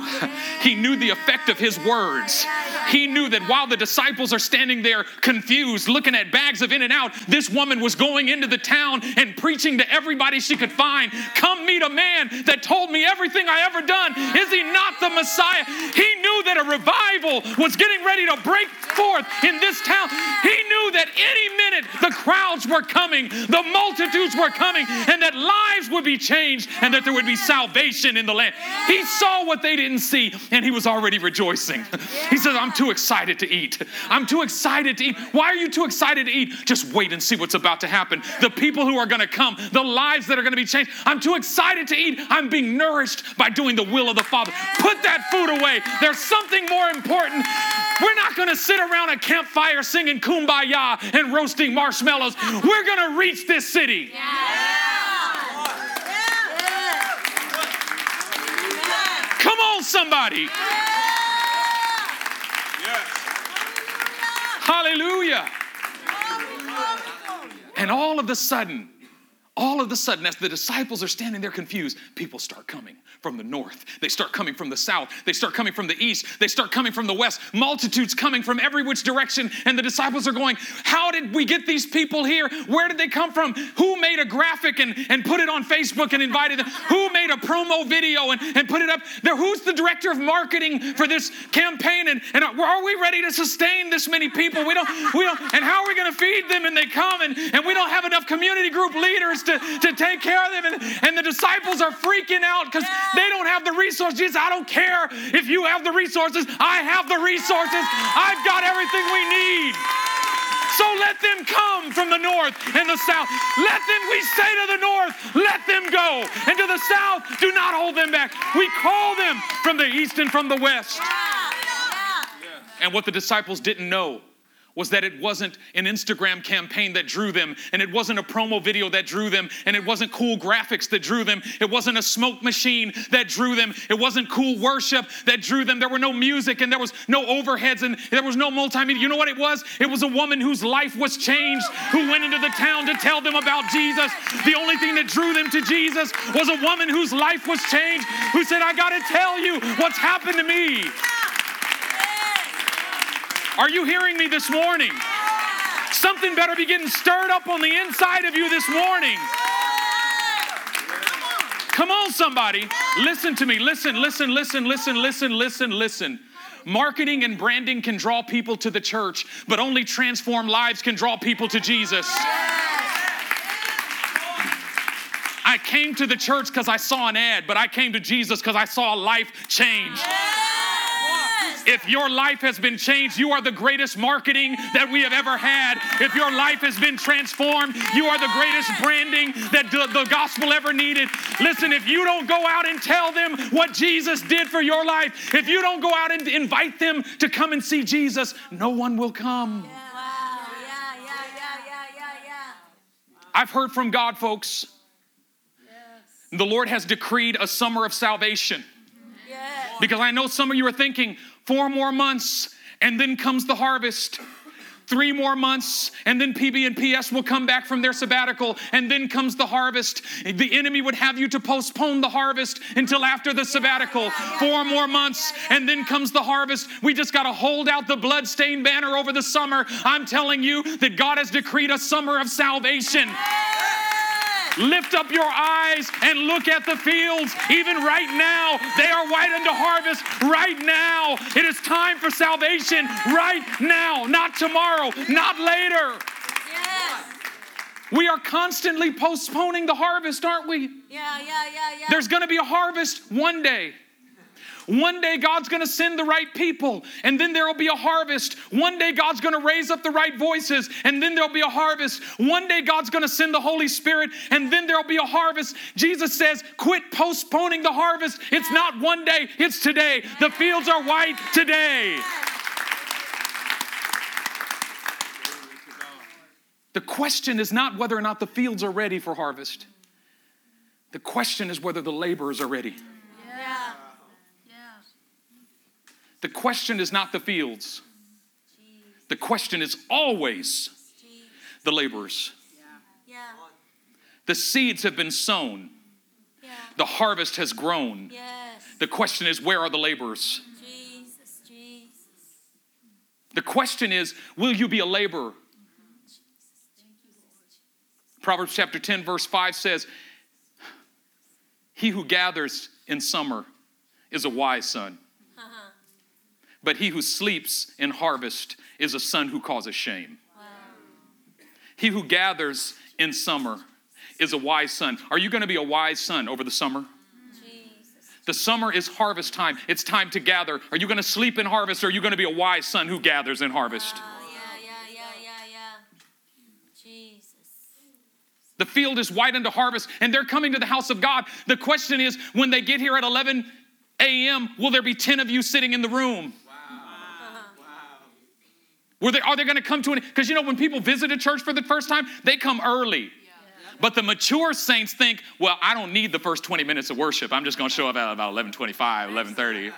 he knew the effect of his words. He knew that while the disciples are standing there confused, looking at bags of In-N-Out, this woman was going into the town and preaching to everybody she could find. Come meet a man that told me everything I ever done. Is he not the Messiah? He knew that a revival was getting ready to break forth in this town. He knew that any minute the crowds were coming, the multitudes were coming, and that lives would be changed and that there would be salvation in the land. He saw what they didn't see and he was already rejoicing. He says, I'm too excited to eat. I'm too excited to eat. Why are you too excited to eat? Just wait and see what's about to happen. The people who are going to come, the lives that are going to be changed. I'm too excited to eat. I'm being nourished by doing the will of the Father. Put that food away. There's something more important. We're not going to sit around a campfire singing kumbaya and roasting marshmallows. We're going to reach this city. Come on, somebody. Hallelujah. And all of a sudden, all of a sudden, as the disciples are standing there confused, people start coming from the north. They start coming from the south. They start coming from the east. They start coming from the west. Multitudes coming from every which direction. And the disciples are going, How did we get these people here? Where did they come from? Who made a graphic and, and put it on Facebook and invited them? Who made a promo video and, and put it up there? Who's the director of marketing for this campaign? And, and are we ready to sustain this many people? We don't, we don't, and how are we going to feed them? And they come and, and we don't have enough community group leaders to, to take care of them. And, and the disciples are freaking out because they don't have the resources. Jesus, I don't care if you have the resources. I have the resources. I've got everything we need. So let them come from the north and the south. Let them, we say to the north, let them go. And to the south, do not hold them back. We call them from the east and from the west. And what the disciples didn't know was that it wasn't an Instagram campaign that drew them, and it wasn't a promo video that drew them, and it wasn't cool graphics that drew them, it wasn't a smoke machine that drew them, it wasn't cool worship that drew them. There were no music, and there was no overheads, and there was no multimedia. You know what it was? It was a woman whose life was changed, who went into the town to tell them about Jesus. The only thing that drew them to Jesus was a woman whose life was changed, who said, I gotta tell you what's happened to me. Are you hearing me this morning? Something better be getting stirred up on the inside of you this morning. Come on, somebody. Listen to me. Listen, listen, listen, listen, listen, listen, listen. Marketing and branding can draw people to the church, but only transformed lives can draw people to Jesus. I came to the church because I saw an ad, but I came to Jesus because I saw a life change. If your life has been changed, you are the greatest marketing that we have ever had. If your life has been transformed, you are the greatest branding that the gospel ever needed. Listen, if you don't go out and tell them what Jesus did for your life, if you don't go out and invite them to come and see Jesus, no one will come. I've heard from God, folks. The Lord has decreed a summer of salvation. Because I know some of you are thinking, four more months, and then comes the harvest. Three more months, and then PB and PS will come back from their sabbatical, and then comes the harvest. The enemy would have you to postpone the harvest until after the sabbatical. Four more months, and then comes the harvest. We just got to hold out the bloodstained banner over the summer. I'm telling you that God has decreed a summer of salvation. Lift up your eyes and look at the fields. Even right now, they are white unto harvest. Right now, it is time for salvation. Right now, not tomorrow, not later. Yes. We are constantly postponing the harvest, aren't we? Yeah, yeah, yeah, yeah. There's going to be a harvest one day. One day God's going to send the right people, and then there will be a harvest. One day God's going to raise up the right voices, and then there'll be a harvest. One day God's going to send the Holy Spirit, and then there'll be a harvest. Jesus says, Quit postponing the harvest. It's not one day, it's today. The fields are white today. The question is not whether or not the fields are ready for harvest. The question is whether the laborers are ready. The question is not the fields. The question is always the laborers. The seeds have been sown. The harvest has grown. The question is, where are the laborers? The question is, will you be a laborer? Proverbs chapter 10, verse 5 says, He who gathers in summer is a wise son, but he who sleeps in harvest is a son who causes shame. He who gathers in summer is a wise son. Are you going to be a wise son over the summer? Jesus. The summer is harvest time. It's time to gather. Are you going to sleep in harvest or are you going to be a wise son who gathers in harvest? Oh, yeah, yeah, yeah, yeah, yeah. Jesus. The field is white unto harvest and they're coming to the house of God. The question is when they get here at 11 a.m., will there be 10 of you sitting in the room? Were they, are they going to come to an because you know when people visit a church for the first time they come early. But the mature saints think well i don't need the first 20 minutes of worship. I'm just going to show up at about 11.25 11.30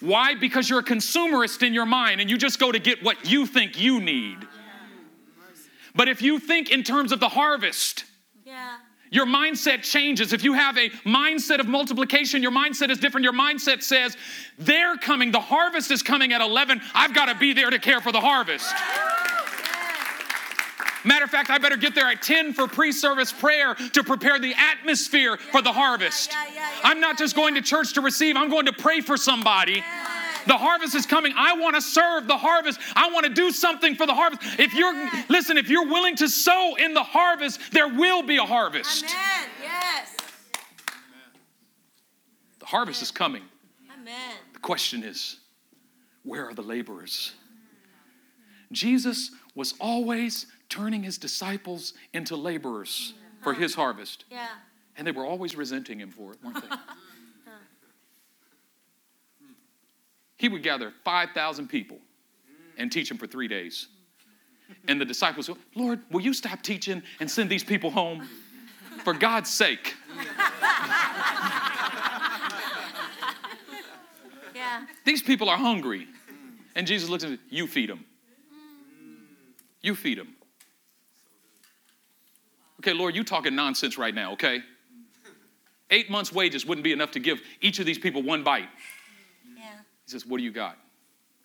why? Because you're a consumerist in your mind and you just go to get what you think you need. But if you think in terms of the harvest Yeah. Your mindset changes. If you have a mindset of multiplication, your mindset is different. Your mindset says, they're coming, the harvest is coming at 11. I've got to be there to care for the harvest. Matter of fact, I better get there at 10 for pre service prayer to prepare the atmosphere for the harvest. I'm not just going to church to receive, I'm going to pray for somebody. The harvest is coming. I want to serve the harvest. I want to do something for the harvest. If you're, listen, if you're willing to sow in the harvest, there will be a harvest. Amen. Yes. The harvest is coming. Amen. The question is, where are the laborers? Jesus was always turning his disciples into laborers for his uh-huh. harvest, Yeah. and they were always resenting him for it, weren't they? he would gather 5,000 people and teach them for three days. And the disciples, would, Lord, will you stop teaching and send these people home? For God's sake. Yeah. These people are hungry. And Jesus looks at them, you feed them. You feed them. Okay, Lord, you talking nonsense right now, okay? Eight months' wages wouldn't be enough to give each of these people one bite. He says, What do you got?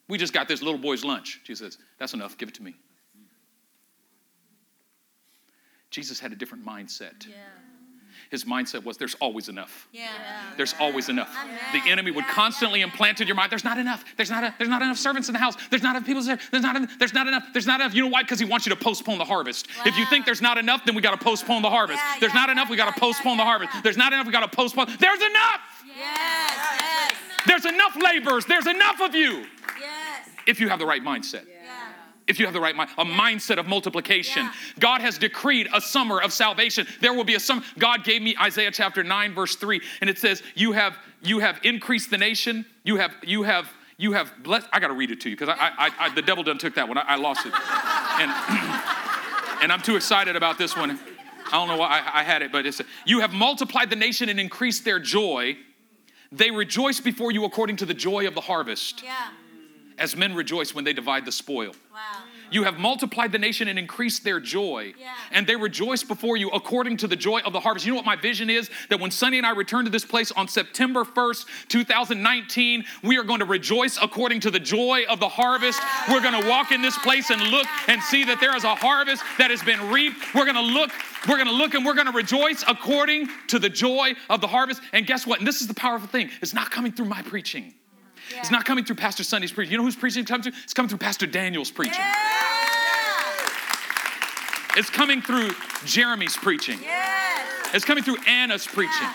We just got this little boy's lunch. Jesus says, That's enough, give it to me. Jesus had a different mindset. Yeah. His mindset was, There's always enough. Yeah. There's always enough. Amen. The enemy would constantly implant in your mind, there's not enough. There's not, a, there's not enough servants in the house. There's not enough people there. There's not, en- there's not enough. There's not enough. You know why? Because he wants you to postpone the harvest. If you think there's not enough, then we got to postpone the harvest. Yeah, There's yeah, not enough, we got to postpone the harvest. There's not enough, we got to postpone. There's enough. Yes. Yes. There's enough laborers. There's enough of you Yes. if you have the right mindset. Yeah. If you have the right mind, a mindset of multiplication. Yeah. God has decreed a summer of salvation. There will be a summer. God gave me Isaiah chapter 9, verse 3, and it says, You have you have increased the nation, you have you have you have blessed. I gotta read it to you because I, I, I, the devil done took that one. I, I lost it. And, and I'm too excited about this one. I don't know why I, I had it, but it's you have multiplied the nation and increased their joy. They rejoice before you according to the joy of the harvest, Yeah. as men rejoice when they divide the spoil. Wow. You have multiplied the nation and increased their joy. Yeah. And they rejoice before you according to the joy of the harvest. You know what my vision is? That when Sonny and I return to this place on September 1st, 2019, we are going to rejoice according to the joy of the harvest. We're going to walk in this place and look and see that there is a harvest that has been reaped. We're going to look, we're going to look and we're going to rejoice according to the joy of the harvest. And guess what? And this is the powerful thing. It's not coming through my preaching. It's not coming through Pastor Sonny's preaching. You know who's preaching comes through? It's coming through Pastor Daniel's preaching. Yeah. It's coming through Jeremy's preaching. Yes. It's coming through Anna's preaching.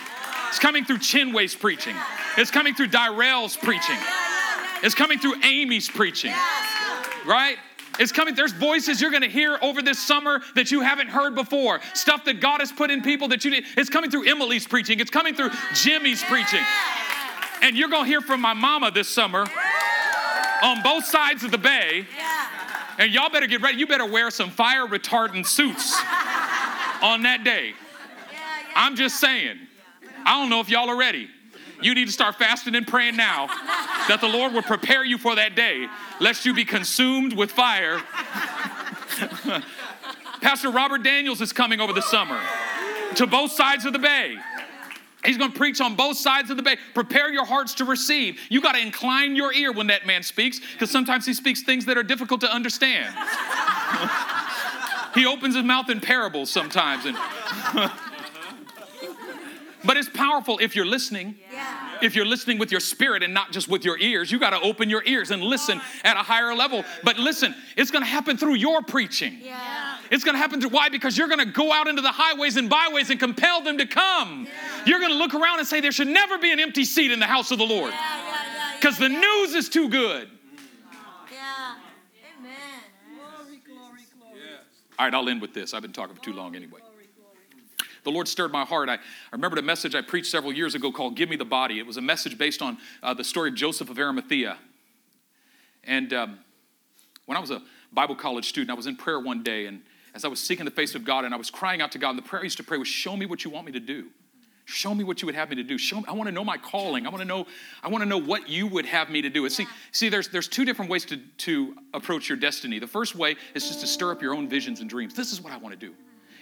It's coming through Chinway's preaching. It's coming through Dyrell's preaching. It's coming through Amy's preaching. Right? It's coming. There's voices you're going to hear over this summer that you haven't heard before. Stuff that God has put in people that you did. It's coming through Emily's preaching. It's coming through Jimmy's preaching. And you're going to hear from my mama this summer on both sides of the bay. And y'all better get ready. You better wear some fire retardant suits on that day. I'm just saying. I don't know if y'all are ready. You need to start fasting and praying now that the Lord will prepare you for that day, lest you be consumed with fire. Pastor Robert Daniels is coming over the summer to both sides of the bay. He's going to preach on both sides of the bay. Prepare your hearts to receive. You got to incline your ear when that man speaks because sometimes he speaks things that are difficult to understand. he opens his mouth in parables sometimes and But it's powerful if you're listening. Yeah. If you're listening with your spirit and not just with your ears, you got to open your ears and listen at a higher level. But listen, it's going to happen through your preaching. Yeah. It's going to happen through why? Because you're going to go out into the highways and byways and compel them to come. You're going to look around and say, There should never be an empty seat in the house of the Lord Yeah, yeah, yeah. because the news is too good. Yeah. Amen. Glory, glory, glory. All right, I'll end with this. I've been talking for too long anyway. The Lord stirred my heart. I, I remembered a message I preached several years ago called Give Me the Body. It was a message based on uh, the story of Joseph of Arimathea. And um, when I was a Bible college student, I was in prayer one day, and as I was seeking the face of God and I was crying out to God, and the prayer I used to pray was, Show me what you want me to do. Show me what you would have me to do. Show me, I want to know my calling. I want to know, I want to know what you would have me to do. And see, see, there's there's two different ways to, to approach your destiny. The first way is just to stir up your own visions and dreams. This is what I want to do.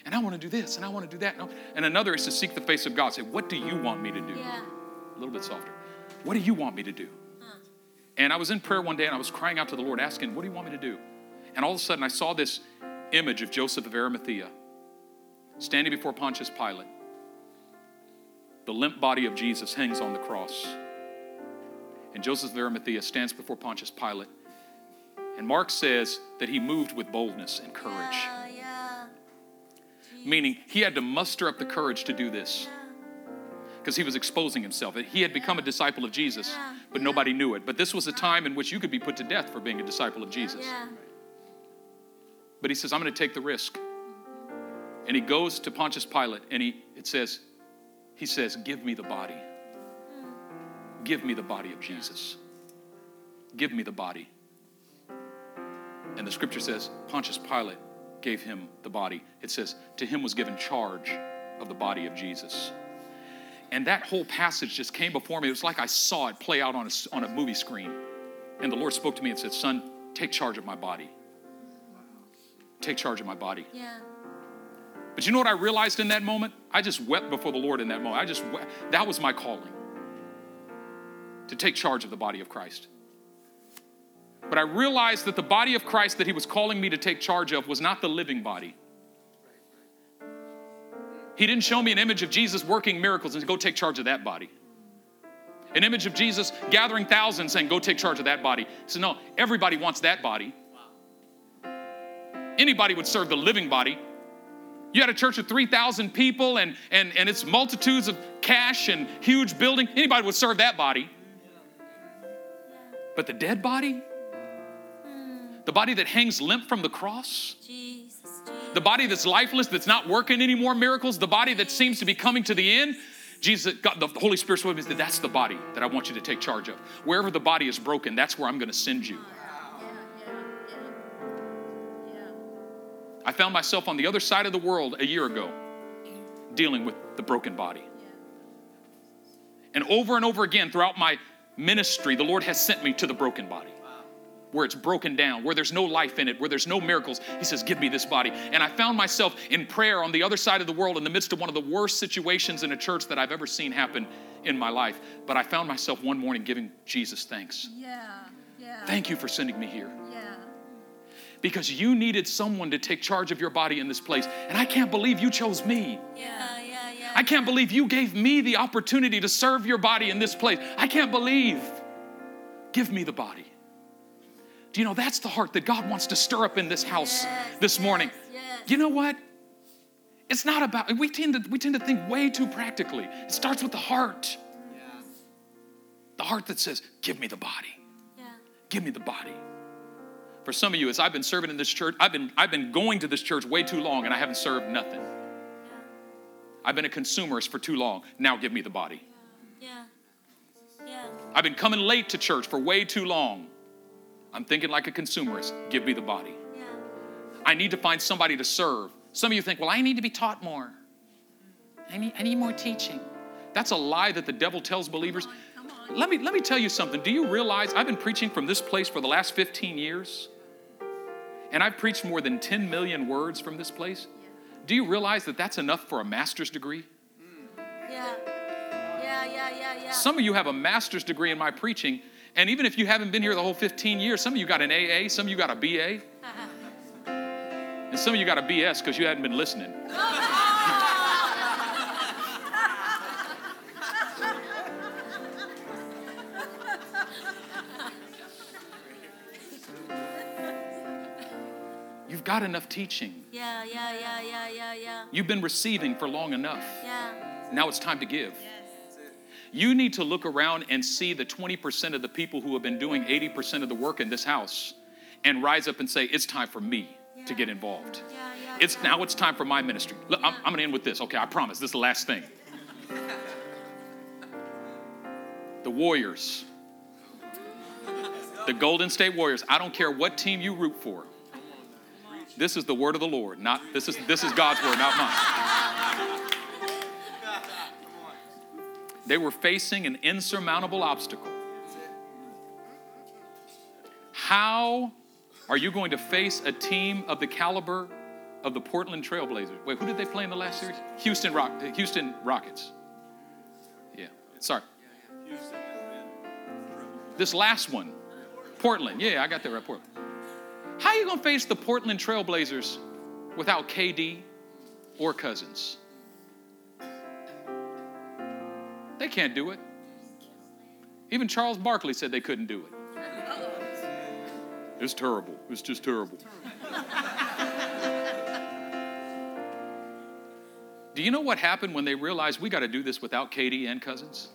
And I want to do this, and I want to do that. And another is to seek the face of God. Say, what do you want me to do? Yeah. A little bit softer. What do you want me to do? And I was in prayer one day and I was crying out to the Lord, asking, What do you want me to do? And all of a sudden I saw this image of Joseph of Arimathea standing before Pontius Pilate. The limp body of Jesus hangs on the cross. And Joseph of Arimathea stands before Pontius Pilate. And Mark says that he moved with boldness and courage, meaning he had to muster up the courage to do this because he was exposing himself. He had become a disciple of Jesus, but nobody knew it. But this was a time in which you could be put to death for being a disciple of Jesus. But he says, I'm going to take the risk. And he goes to Pontius Pilate and he it says, he says, Give me the body. Give me the body of Jesus. Give me the body. And the scripture says, Pontius Pilate gave him the body. It says, To him was given charge of the body of Jesus. And that whole passage just came before me. It was like I saw it play out on a, on a movie screen. And the Lord spoke to me and said, Son, take charge of my body. Take charge of my body. Yeah. But you know what I realized in that moment? I just wept before the Lord in that moment. I just wept. that was my calling to take charge of the body of Christ. But I realized that the body of Christ that he was calling me to take charge of was not the living body. He didn't show me an image of Jesus working miracles and go take charge of that body. An image of Jesus gathering thousands saying, go take charge of that body. He said, no, everybody wants that body. Anybody would serve the living body. You had a church of 3,000 people and, and, and it's multitudes of cash and huge building. Anybody would serve that body. But the dead body, the body that hangs limp from the cross, the body that's lifeless, that's not working any more miracles, the body that seems to be coming to the end, Jesus, God, the Holy Spirit told me that that's the body that I want you to take charge of. Wherever the body is broken, that's where I'm going to send you. I found myself on the other side of the world a year ago dealing with the broken body. And over and over again throughout my ministry, the Lord has sent me to the broken body. Where it's broken down, where there's no life in it, where there's no miracles. He says, Give me this body. And I found myself in prayer on the other side of the world in the midst of one of the worst situations in a church that I've ever seen happen in my life. But I found myself one morning giving Jesus thanks. Yeah. Yeah. Thank you for sending me here Yeah. Because you needed someone to take charge of your body in this place. And I can't believe you chose me. Yeah. Yeah. Yeah. I can't believe you gave me the opportunity to serve your body in this place. I can't believe. Give me the body. Do you know that's the heart that God wants to stir up in this house Yes, this morning? yes, yes. You know what? It's not about we tend to we tend to think way too practically. It starts with the heart. The heart that says, "Give me the body. Yeah. Give me the body." For some of you, as I've been serving in this church, I've been I've been going to this church way too long and I haven't served nothing. I've been a consumerist for too long. Now give me the body. Yeah. Yeah. I've been coming late to church for way too long. I'm thinking like a consumerist. Give me the body. Yeah. I need to find somebody to serve. Some of you think, well, I need to be taught more. I need, I need more teaching. That's a lie that the devil tells believers. Come on. Let me, let me tell you something. Do you realize I've been preaching from this place for the last 15 years? And I've preached more than 10 million words from this place. Do you realize that that's enough for a master's degree? Yeah. yeah, yeah, yeah, yeah. Some of you have a master's degree in my preaching, and even if you haven't been here the whole 15 years, some of you got an AA, some of you got a BA, and some of you got a BS because you hadn't been listening. got enough teaching. yeah, yeah, yeah, yeah, yeah, yeah, You've been receiving for long enough. yeah. Now it's time to give. You need to look around and see the 20% of the people who have been doing 80% of the work in this house and rise up and say, It's time for me to get involved. Yeah, yeah, It's yeah. now it's time for my ministry. Look, I'm, I'm gonna end with this. Okay, I promise. This is the last thing. The Warriors, the Golden State Warriors. I don't care what team you root for. This is the word of the Lord. Not this is this is God's word, not mine. They were facing an insurmountable obstacle. How are you going to face a team of the caliber of the Portland Trailblazers? Wait, who did they play in the last series? Houston Rock, uh, Houston Rockets. Yeah, sorry. This last one, Portland. Yeah, I got that right. Portland. How are you going to face the Portland Trailblazers without KD or Cousins? They can't do it. Even Charles Barkley said they couldn't do it. It's terrible. It's just terrible. do you know what happened when they realized we got to do this without KD and Cousins?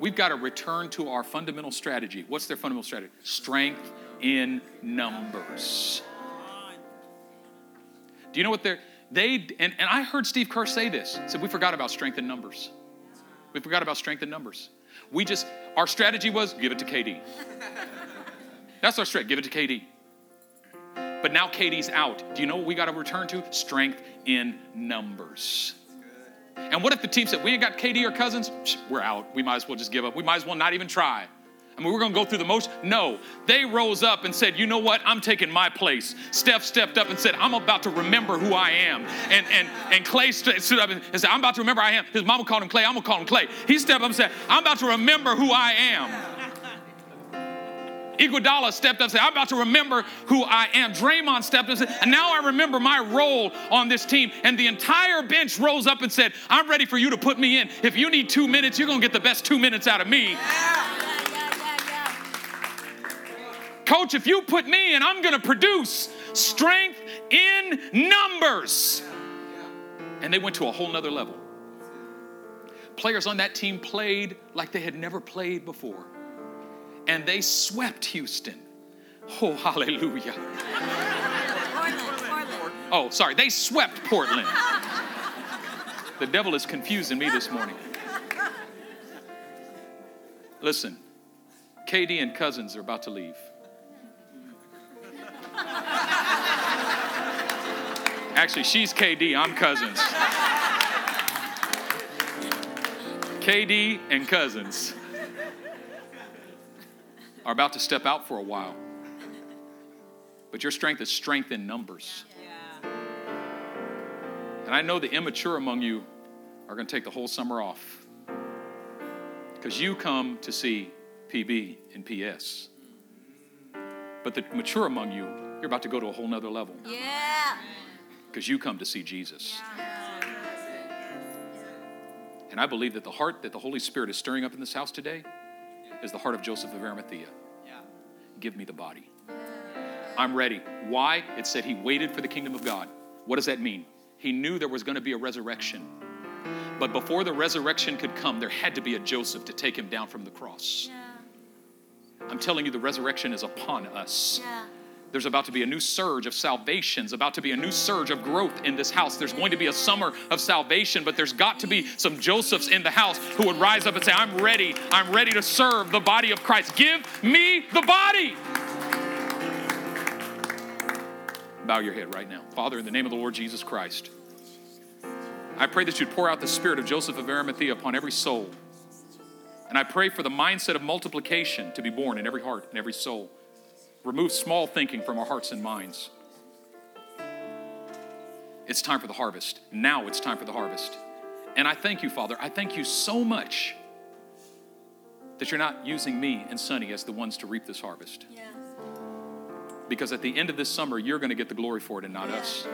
We've got to return to our fundamental strategy. What's their fundamental strategy? Strength in numbers. Do you know what they're they and, and I heard Steve Kerr say this. Said we forgot about strength in numbers. We forgot about strength in numbers. We just our strategy was give it to KD. That's our strategy. Give it to KD. But now KD's out. Do you know what we got to return to? Strength in numbers. And what if the team said, we ain't got KD or Cousins? We're out. We might as well just give up. We might as well not even try. I mean, we're going to go through the most. No, they rose up and said, you know what? I'm taking my place. Steph stepped up and said, I'm about to remember who I am. And and and Clay stood up and said, I'm about to remember who I am. His mama called him Clay. I'm going to call him Clay. He stepped up and said, I'm about to remember who I am. Iguodala stepped up and said, I'm about to remember who I am. Draymond stepped up and said, and now I remember my role on this team. And the entire bench rose up and said, I'm ready for you to put me in. If you need two minutes, you're going to get the best two minutes out of me. Yeah. Coach, if you put me in, I'm going to produce strength in numbers. And they went to a whole nother level. Players on that team played like they had never played before. And they swept Houston. Oh, hallelujah. Oh, sorry, they swept Portland. The devil is confusing me this morning. Listen, KD and Cousins are about to leave. Actually, she's KD, I'm Cousins. KD and Cousins are about to step out for a while. But your strength is strength in numbers. And I know the immature among you are going to take the whole summer off because you come to see PB and PS. But the mature among you, you're about to go to a whole nother level Yeah. Because you come to see Jesus. And I believe that the heart that the Holy Spirit is stirring up in this house today is the heart of Joseph of Arimathea. Give me the body. I'm ready. Why? It said he waited for the kingdom of God. What does that mean? He knew there was going to be a resurrection. But before the resurrection could come, there had to be a Joseph to take him down from the cross. Yeah. I'm telling you, the resurrection is upon us. Yeah. There's about to be a new surge of salvations, about to be a new surge of growth in this house. There's going to be a summer of salvation, but there's got to be some Josephs in the house who would rise up and say, I'm ready. I'm ready to serve the body of Christ. Give me the body. Bow your head right now. Father, in the name of the Lord Jesus Christ, I pray that you'd pour out the spirit of Joseph of Arimathea upon every soul. And I pray for the mindset of multiplication to be born in every heart and every soul. Remove small thinking from our hearts and minds. It's time for the harvest. Now it's time for the harvest. And I thank you, Father. I thank you so much that you're not using me and Sonny as the ones to reap this harvest. Yes. Because at the end of this summer, you're going to get the glory for it and not Yeah. us.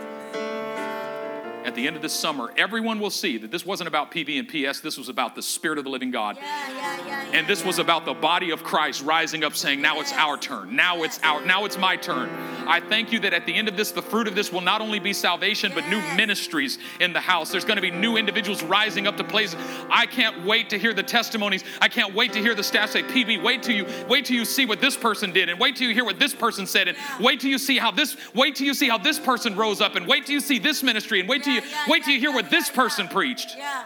At the end of this summer, everyone will see that this wasn't about PB and PS, this was about the Spirit of the living God. Yeah, yeah, yeah. And this was about the body of Christ rising up saying, Now it's our turn. Now it's our now it's my turn. I thank you that at the end of this, the fruit of this will not only be salvation, but new ministries in the house. There's going to be new individuals rising up to places. I can't wait to hear the testimonies. I can't wait to hear the staff say, PB, wait till you wait till you see what this person did, and wait till you hear what this person said, and wait till you see how this wait till you see how this person rose up, and wait till you see this ministry, and wait till Yeah, you yeah, wait till you hear what this person preached. Yeah.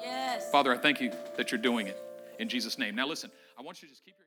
Yes. Father, I thank you that you're doing it in Jesus' name. Now listen, I want you to just keep your.